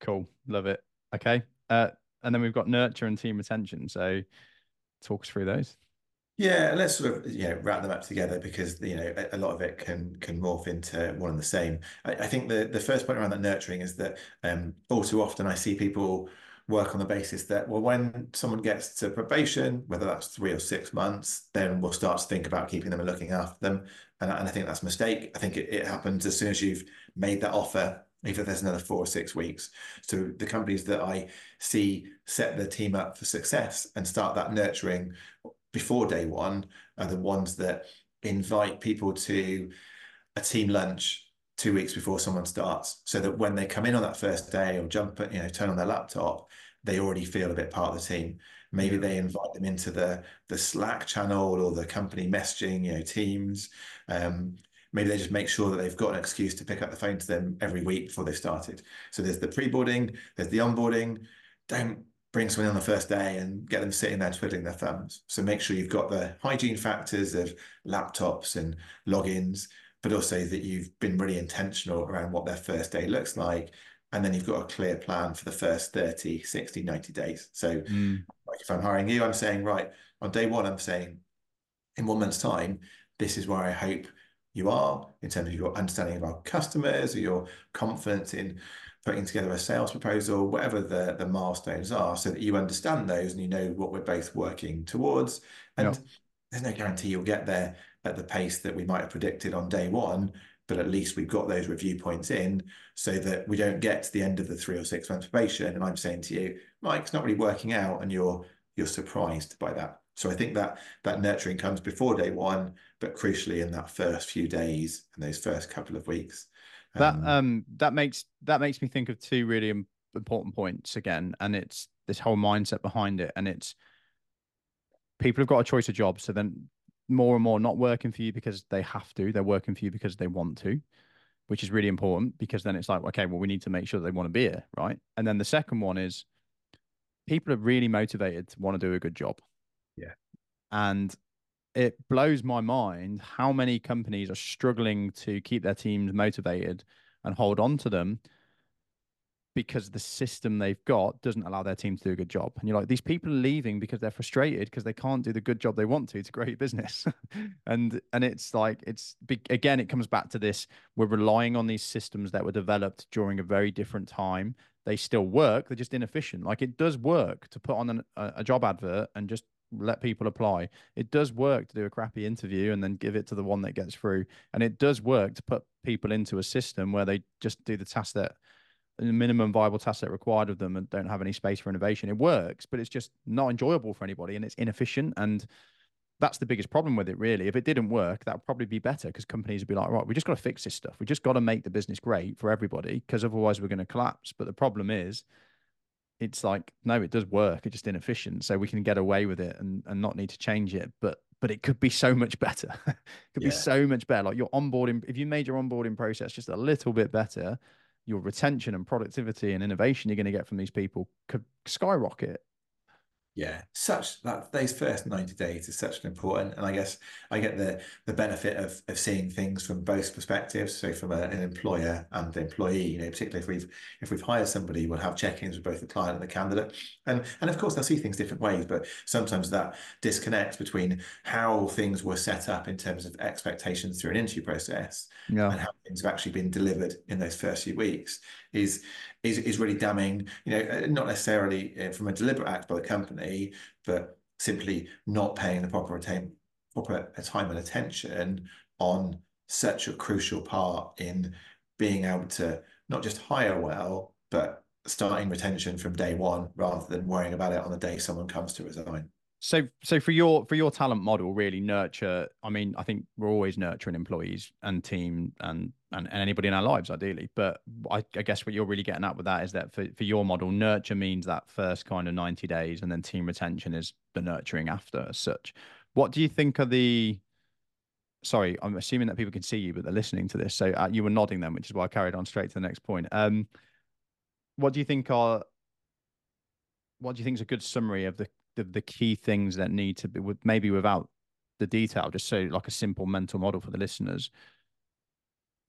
Cool. Love it. Okay. Uh, and then we've got nurture and team retention. So talk us through those. Yeah, let's sort of you know wrap them up together because you know a, a lot of it can can morph into one and the same. I, I, think the the first point around that nurturing is that um, all too often I see people work on the basis that, well, when someone gets to probation, whether that's three or six months, then we'll start to think about keeping them and looking after them. And, and I think that's a mistake. I think it, it happens as soon as you've made that offer, even if there's another four or six weeks. So the companies that I see set the team up for success and start that nurturing before day one are the ones that invite people to a team lunch two weeks before someone starts so that when they come in on that first day or jump you know turn on their laptop they already feel a bit part of the team. Maybe they invite them into the the slack channel or the company messaging you know teams. Um, maybe they just make sure that they've got an excuse to pick up the phone to them every week before they started. So there's the pre-boarding there's the onboarding. Don't bring someone on the first day and get them sitting there twiddling their thumbs. So make sure you've got the hygiene factors of laptops and logins but also that you've been really intentional around what their first day looks like. And then you've got a clear plan for the first 30, 60, 90 days. So, mm. like if I'm hiring you, I'm saying, right, on day one, I'm saying, in one month's time, this is where I hope you are in terms of your understanding of our customers or your confidence in putting together a sales proposal, whatever the, the milestones are, so that you understand those and you know what we're both working towards. And yep. there's no guarantee you'll get there at the pace that we might have predicted on day one, but at least we've got those review points in so that we don't get to the end of the three or six months probation and I'm saying to you, Mike, it's not really working out, and you're you're surprised by that. So I think that that nurturing comes before day one, but crucially in that first few days and those first couple of weeks. That um, um that makes that makes me think of two really important points again, and it's this whole mindset behind it, and it's people have got a choice of jobs, so then more and more not working for you because they have to, they're working for you because they want to, which is really important because then it's like, okay, well, we need to make sure they want to be here, right? And then the second one is people are really motivated to want to do a good job. Yeah. And it blows my mind how many companies are struggling to keep their teams motivated and hold on to them because the system they've got doesn't allow their team to do a good job. And you're like, these people are leaving because they're frustrated because they can't do the good job they want to to your business. and and it's like it's again, it comes back to this: we're relying on these systems that were developed during a very different time. They still work; they're just inefficient. Like it does work to put on an, a, job advert and just let people apply. It does work to do a crappy interview and then give it to the one that gets through. And it does work to put people into a system where they just do the task that minimum viable task set required of them and don't have any space for innovation. It works, but it's just not enjoyable for anybody and it's inefficient. And that's the biggest problem with it, really. If it didn't work, that would probably be better because companies would be like, right, we just got to fix this stuff. We just got to make the business great for everybody because otherwise we're going to collapse. But the problem is, it's like, no, it does work. It's just inefficient. So we can get away with it and, and not need to change it. But but it could be so much better. it could yeah. be so much better. Like your onboarding, if you made your onboarding process just a little bit better, your retention and productivity and innovation you're going to get from these people could skyrocket yeah, such that those first 90 days is such an important, and I guess I get the the benefit of of seeing things from both perspectives. So from a, an employer and employee, you know, particularly if we've if we've hired somebody, we'll have check-ins with both the client and the candidate, and and of course they'll see things different ways. But sometimes that disconnect between how things were set up in terms of expectations through an interview process yeah. and how things have actually been delivered in those first few weeks is is is really damning. You know, uh, not necessarily uh, from a deliberate act by the company, but simply not paying the proper retain proper time and attention on such a crucial part in being able to not just hire well, but starting retention from day one rather than worrying about it on the day someone comes to resign. So, so for your for your talent model, really nurture. I mean, I think we're always nurturing employees and team and and, and anybody in our lives, ideally. But I, I, guess what you're really getting at with that is that for, for your model, nurture means that first kind of 90 days, and then team retention is the nurturing after as such. What do you think are the sorry, I'm assuming that people can see you, but they're listening to this. So uh, you were nodding them, which is why I carried on straight to the next point. Um, what do you think are what do you think is a good summary of the the, the key things that need to be with maybe without the detail, just so like a simple mental model for the listeners.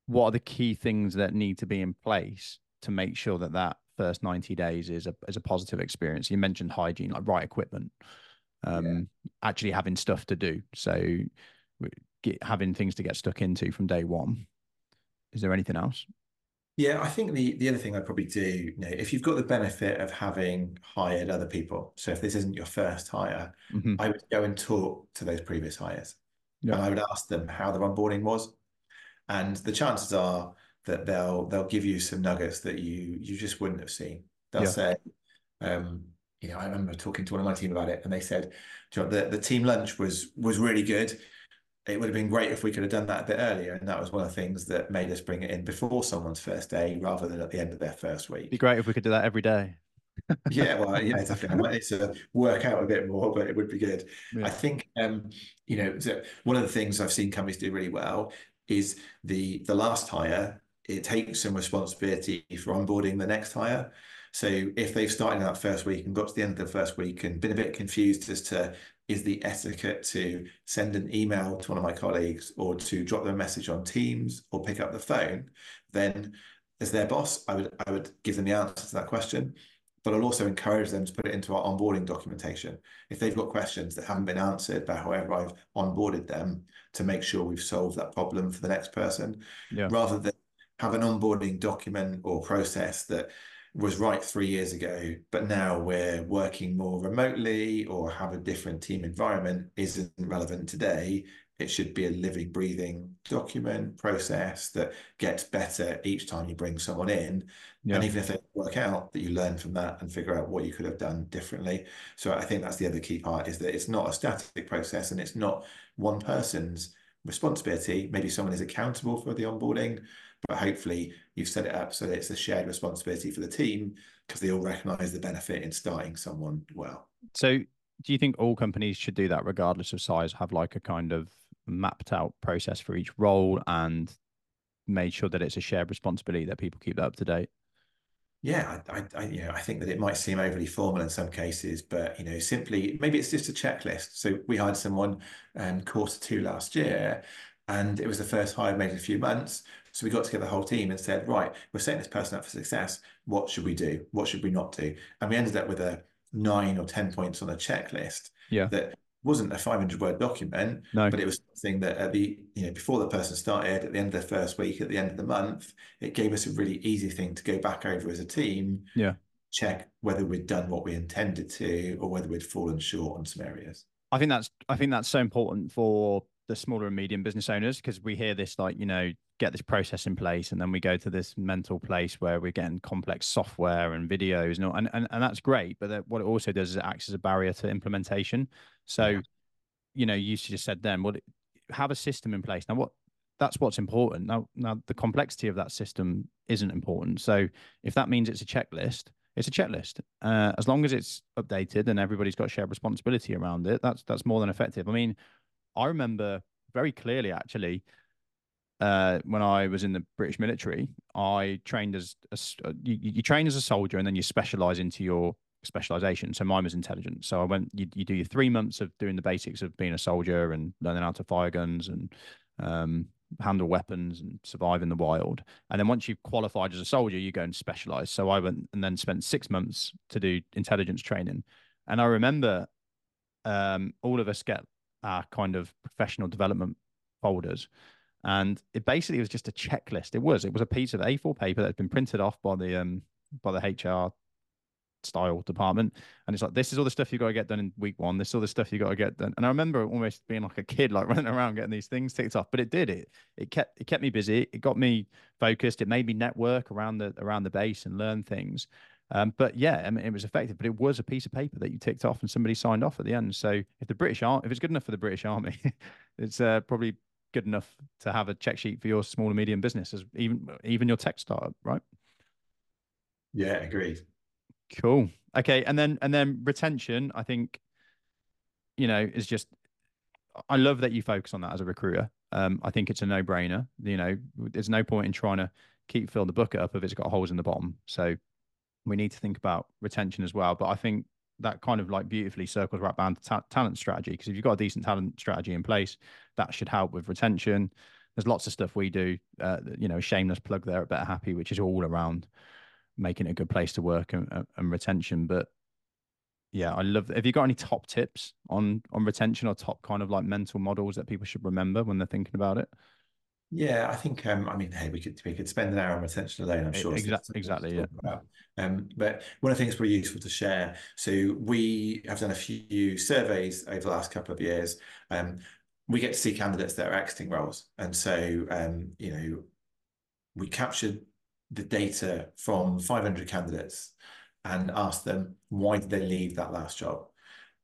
What are the key things that need to be in place to make sure that that first 90 days is a, is a positive experience? You mentioned hygiene, like right equipment, um, yeah. actually having stuff to do. So get, having things to get stuck into from day one. Is there anything else? Yeah, I think the the other thing I'd probably do, you know, if you've got the benefit of having hired other people, so if this isn't your first hire, mm-hmm. I would go and talk to those previous hires, yeah. and I would ask them how their onboarding was, and the chances are that they'll they'll give you some nuggets that you you just wouldn't have seen. They'll yeah. say, um, you know, I remember talking to one of my team about it, and they said, you know, the the team lunch was was really good it would have been great if we could have done that a bit earlier. And that was one of the things that made us bring it in before someone's first day rather than at the end of their first week. It'd be great if we could do that every day. yeah, well, yeah, definitely. I might need to work out a bit more, but it would be good. Yeah. I think, um, you know, one of the things I've seen companies do really well is the the last hire. It takes some responsibility for onboarding the next hire. So if they've started that first week and got to the end of the first week and been a bit confused as to is the etiquette to send an email to one of my colleagues or to drop them a message on Teams or pick up the phone, then as their boss, I would I would give them the answer to that question. But I'll also encourage them to put it into our onboarding documentation. If they've got questions that haven't been answered by however I've onboarded them, to make sure we've solved that problem for the next person, yeah. rather than have an onboarding document or process that was right three years ago, but now we're working more remotely or have a different team environment isn't relevant today. It should be a living, breathing document process that gets better each time you bring someone in. Yeah. And even if they work out, that you learn from that and figure out what you could have done differently. So I think that's the other key part is that it's not a static process and it's not one person's responsibility. Maybe someone is accountable for the onboarding, but hopefully you've set it up so that it's a shared responsibility for the team because they all recognize the benefit in starting someone well. So, do you think all companies should do that regardless of size? Have like a kind of mapped out process for each role and made sure that it's a shared responsibility that people keep that up to date? Yeah, I, I, you know, I think that it might seem overly formal in some cases, but you know, simply maybe it's just a checklist. So we hired someone um, quarter two last year, and it was the first hire made in a few months. So we got together the whole team and said, right, we're setting this person up for success. What should we do? What should we not do? And we ended up with a nine or ten points on a checklist. Yeah. That wasn't a 500 word document, no. but it was something that at the you know before the person started, at the end of the first week, at the end of the month, it gave us a really easy thing to go back over as a team. Yeah, check whether we'd done what we intended to, or whether we'd fallen short on some areas. I think that's I think that's so important for the smaller and medium business owners because we hear this like you know get this process in place and then we go to this mental place where we're getting complex software and videos and and, and, and that's great but that, what it also does is it acts as a barrier to implementation so you know you just said then well have a system in place. Now what that's what's important. Now now the complexity of that system isn't important. So if that means it's a checklist it's a checklist. Uh, as long as it's updated and everybody's got shared responsibility around it that's that's more than effective. I mean i remember very clearly actually uh, when I was in the British military, I trained as a, uh, you, you train as a soldier and then you specialize into your specialization. So mine was intelligence. So I went, you, you do your three months of doing the basics of being a soldier and learning how to fire guns and um, handle weapons and survive in the wild. And then once you've qualified as a soldier, you go and specialize. So I went and then spent six months to do intelligence training. And I remember um, all of us get our kind of professional development folders and it basically was just a checklist. It was. It was a piece of A4 paper that had been printed off by the um by the HR style department, and it's like this is all the stuff you got to get done in week one. This is all the stuff you got to get done. And I remember almost being like a kid, like running around getting these things ticked off. But it did it. It kept it kept me busy. It got me focused. It made me network around the around the base and learn things. Um, but yeah, I mean, it was effective. But it was a piece of paper that you ticked off, and somebody signed off at the end. So if the British Army, if it's good enough for the British Army, it's uh, probably good enough to have a check sheet for your small and medium business as even even your tech startup, right? Yeah, agreed. Cool. Okay, and then and then retention, I think, you know, is just. I love that you focus on that as a recruiter. Um, I think it's a no-brainer. You know, there's no point in trying to keep fill the bucket up if it's got holes in the bottom. So we need to think about retention as well. But I think that kind of like beautifully circles right to ta- talent strategy because if you've got a decent talent strategy in place, that should help with retention. There's lots of stuff we do, uh, you know, shameless plug there at Better Happy, which is all around making it a good place to work and, and retention. But yeah, I love. Have you got any top tips on on retention or top kind of like mental models that people should remember when they're thinking about it? Yeah, I think um, I mean, hey, we could we could spend an hour on retention alone. I'm sure exactly, exactly, yeah. About. Um, but one of the things pretty useful to share. So we have done a few surveys over the last couple of years. Um, we get to see candidates that are exiting roles, and so um, you know, we captured the data from 500 candidates and asked them why did they leave that last job,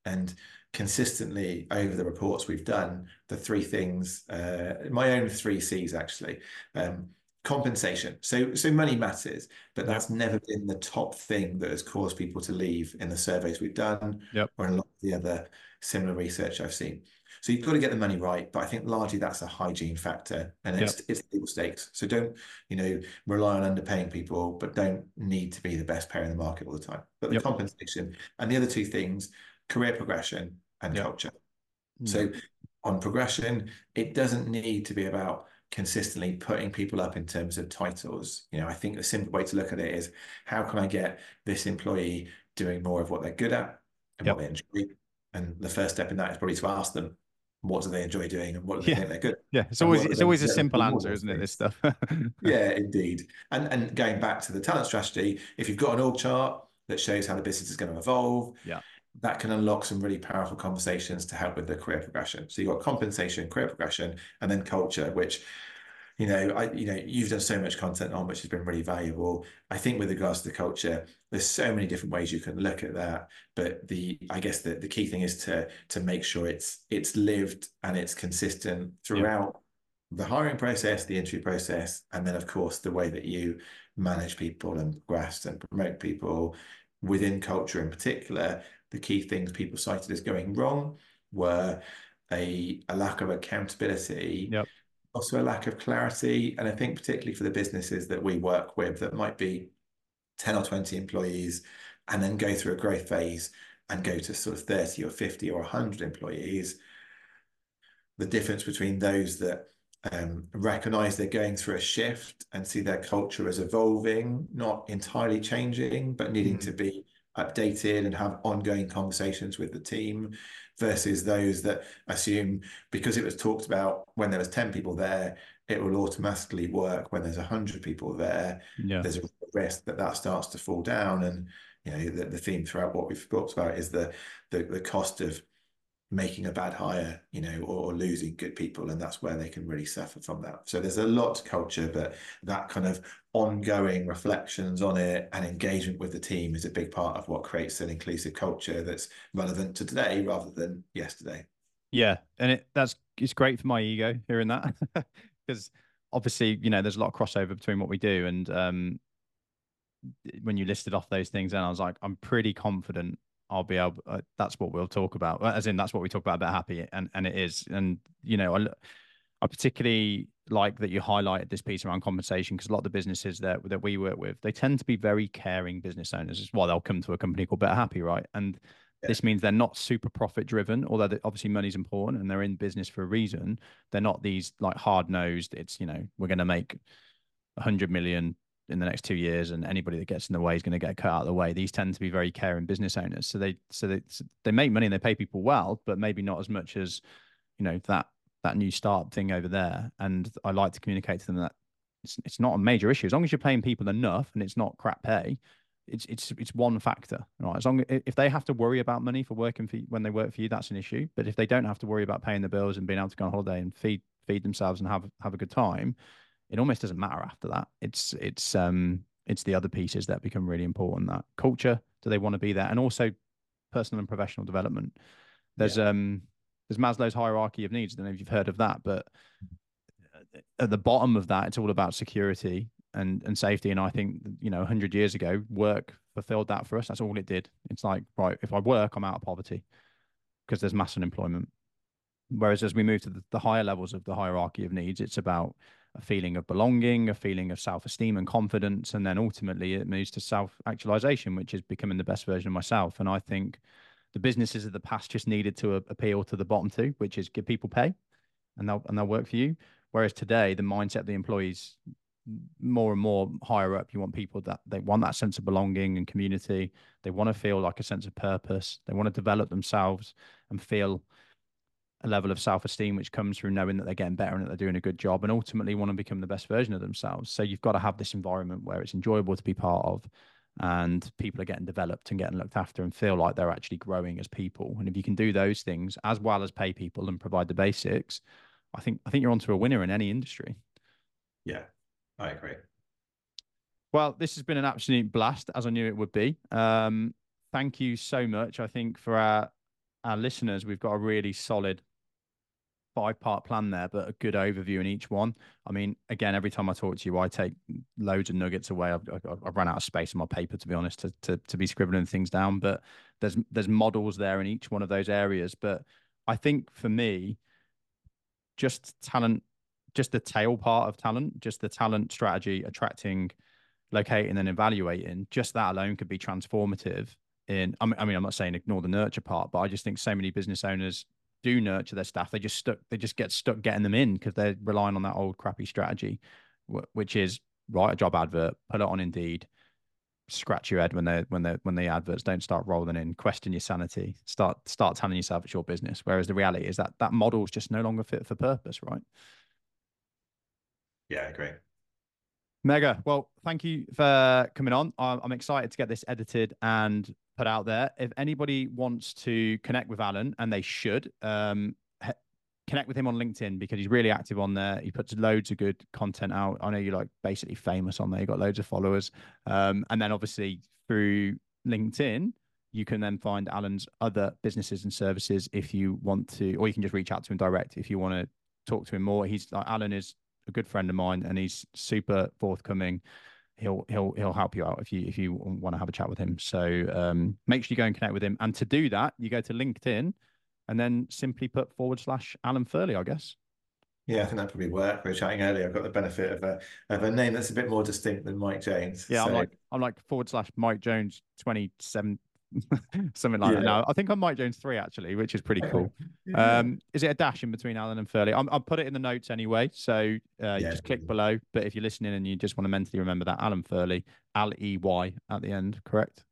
and consistently over the reports we've done, the three things, uh, my own three C's actually. Um, compensation. So so money matters, but that's never been the top thing that has caused people to leave in the surveys we've done yep. or in a lot of the other similar research I've seen. So you've got to get the money right, but I think largely that's a hygiene factor and it's yep. it's table stakes. So don't, you know, rely on underpaying people, but don't need to be the best payer in the market all the time. But the yep. compensation and the other two things career progression and yep. culture. So hmm. on progression, it doesn't need to be about consistently putting people up in terms of titles. You know, I think the simple way to look at it is how can I get this employee doing more of what they're good at and yep. what they enjoy? And the first step in that is probably to ask them what do they enjoy doing and what do they yeah. think they're good at. yeah it's always it's always a simple answer isn't it this stuff yeah indeed and and going back to the talent strategy if you've got an org chart that shows how the business is going to evolve yeah that can unlock some really powerful conversations to help with the career progression. So you've got compensation, career progression, and then culture, which you know, I, you know, you've done so much content on which has been really valuable. I think with regards to the culture, there's so many different ways you can look at that. But the, I guess the, the key thing is to to make sure it's it's lived and it's consistent throughout yeah. the hiring process, the interview process, and then of course the way that you manage people and progress and promote people within culture in particular. The key things people cited as going wrong were a, a lack of accountability. Yep also a lack of clarity. And I think particularly for the businesses that we work with that might be 10 or 20 employees and then go through a growth phase and go to sort of 30 or 50 or 100 employees, the difference between those that um, recognize they're going through a shift and see their culture as evolving, not entirely changing, but needing mm. to be updated and have ongoing conversations with the team versus those that assume because it was talked about when there was 10 people there it will automatically work when there's 100 people there yeah. there's a risk that that starts to fall down and you know the, the theme throughout what we've talked about is the, the the cost of making a bad hire, you know, or, or, losing good people, and that's where they can really suffer from that. So there's a lot to culture, but that kind of ongoing reflections on it and engagement with the team is a big part of what creates an inclusive culture that's relevant to today rather than yesterday. Yeah, and it that's it's great for my ego hearing that because obviously you know there's a lot of crossover between what we do and um when you listed off those things and I was like I'm pretty confident I'll be able. Uh, that's what we'll talk about. As in, that's what we talk about about happy, and and it is. And you know, I, I particularly like that you highlighted this piece around compensation because a lot of the businesses that that we work with, they tend to be very caring business owners. Is why they'll come to a company called Better Happy, right? And yeah. this means they're not super profit driven, although obviously money's important and they're in business for a reason. They're not these like hard nosed. It's you know we're going to make a hundred million in the next two years, and anybody that gets in the way is going to get cut out of the way. These tend to be very caring business owners, so they so they they make money and they pay people well, but maybe not as much as you know that that new startup thing over there. And I like to communicate to them that it's it's not a major issue as long as you're paying people enough and it's not crap pay. It's it's it's one factor, right? As long if they have to worry about money for working for you, when they work for you, that's an issue. But if they don't have to worry about paying the bills and being able to go on holiday and feed feed themselves and have have a good time, it almost doesn't matter after that. It's it's um it's the other pieces that become really important. That culture, do they want to be there, and also personal and professional development. There's yeah. um there's Maslow's hierarchy of needs. I don't know if you've heard of that, but uh, at the bottom of that, it's all about security and and safety. And I think you know, hundred years ago, work fulfilled that for us. That's all it did. It's like right, if I work, I'm out of poverty because there's mass unemployment. Whereas as we move to the, the higher levels of the hierarchy of needs, it's about a feeling of belonging, a feeling of self esteem and confidence. And then ultimately it moves to self actualization, which is becoming the best version of myself. And I think the businesses of the past just needed to appeal to the bottom two, which is give people pay and they'll, and they'll work for you. Whereas today, the mindset of the employees more and more higher up, you want people that they want that sense of belonging and community. They want to feel like a sense of purpose. They want to develop themselves and feel a level of self-esteem which comes through knowing that they're getting better and that they're doing a good job and ultimately want to become the best version of themselves so you've got to have this environment where it's enjoyable to be part of and people are getting developed and getting looked after and feel like they're actually growing as people. And if you can do those things as well as pay people and provide the basics i think i think you're onto a winner in any industry. Yeah i agree. Well this has been an absolute blast as i knew it would be. Um, thank you so much i think for our our listeners. We've got a really solid five part plan there, but a good overview in each one. I mean, again, every time I talk to you, I take loads of nuggets away. I've, I've run out of space in my paper, to be honest, to, to, to be scribbling things down. But there's there's models there in each one of those areas. But I think for me, just talent, just the tail part of talent, just the talent strategy, attracting, locating, and evaluating, just that alone could be transformative. In, I mean, I mean, I'm not saying ignore the nurture part, but I just think so many business owners do nurture their staff, they just stuck, they just get stuck getting them in because they're relying on that old crappy strategy, which is write a job advert, put it on Indeed, scratch your head when they when they when the adverts don't start rolling in, question your sanity, start start telling yourself it's your business. Whereas the reality is that that model is just no longer fit for purpose, right? Yeah, great. Mega. Well, thank you for coming on. I'm excited to get this edited and put out there. If anybody wants to connect with Alan, and they should, um, connect with him on LinkedIn because he's really active on there. He puts loads of good content out. I know you're like basically famous on there. You got loads of followers. Um, and then obviously through LinkedIn, you can then find Alan's other businesses and services if you want to, or you can just reach out to him direct if you want to talk to him more. He's like Alan is a good friend of mine and he's super forthcoming. He'll he'll he'll help you out if you if you want to have a chat with him. So um, make sure you go and connect with him. And to do that, you go to LinkedIn and then simply put forward slash Alan Furley, I guess. Yeah, I think that probably work. We were chatting earlier. I've got the benefit of a of a name that's a bit more distinct than Mike Jones. Yeah, so... I'm like I'm like forward slash Mike Jones twenty seven something like yeah. that. Now I think I'm Mike Jones three actually, which is pretty cool. yeah. Um, is it a dash in between Alan and Furley? i will put it in the notes anyway, so uh, you just click below. But if you're listening and you just want to mentally remember that Alan Furley, L E Y at the end, correct?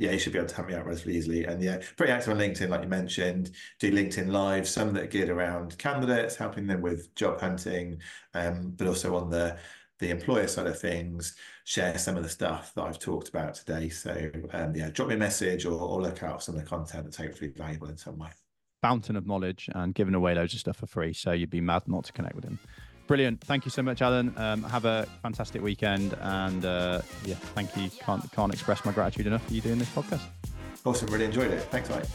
yeah, you should be able to help me out relatively easily. And yeah, pretty active on LinkedIn, like you mentioned. Do LinkedIn Live, some that are geared around candidates, helping them with job hunting, um, but also on the the employer side of things, share some of the stuff that I've talked about today. So um, yeah, drop me a message or, or look out for some of the content that's hopefully valuable in some way. Fountain of knowledge and giving away loads of stuff for free. So you'd be mad not to connect with him. Brilliant. Thank you so much, Alan. Um, have a fantastic weekend. And uh, yeah, thank you. Can't, can't express my gratitude enough for you doing this podcast. Awesome. Really enjoyed it. Thanks, mate.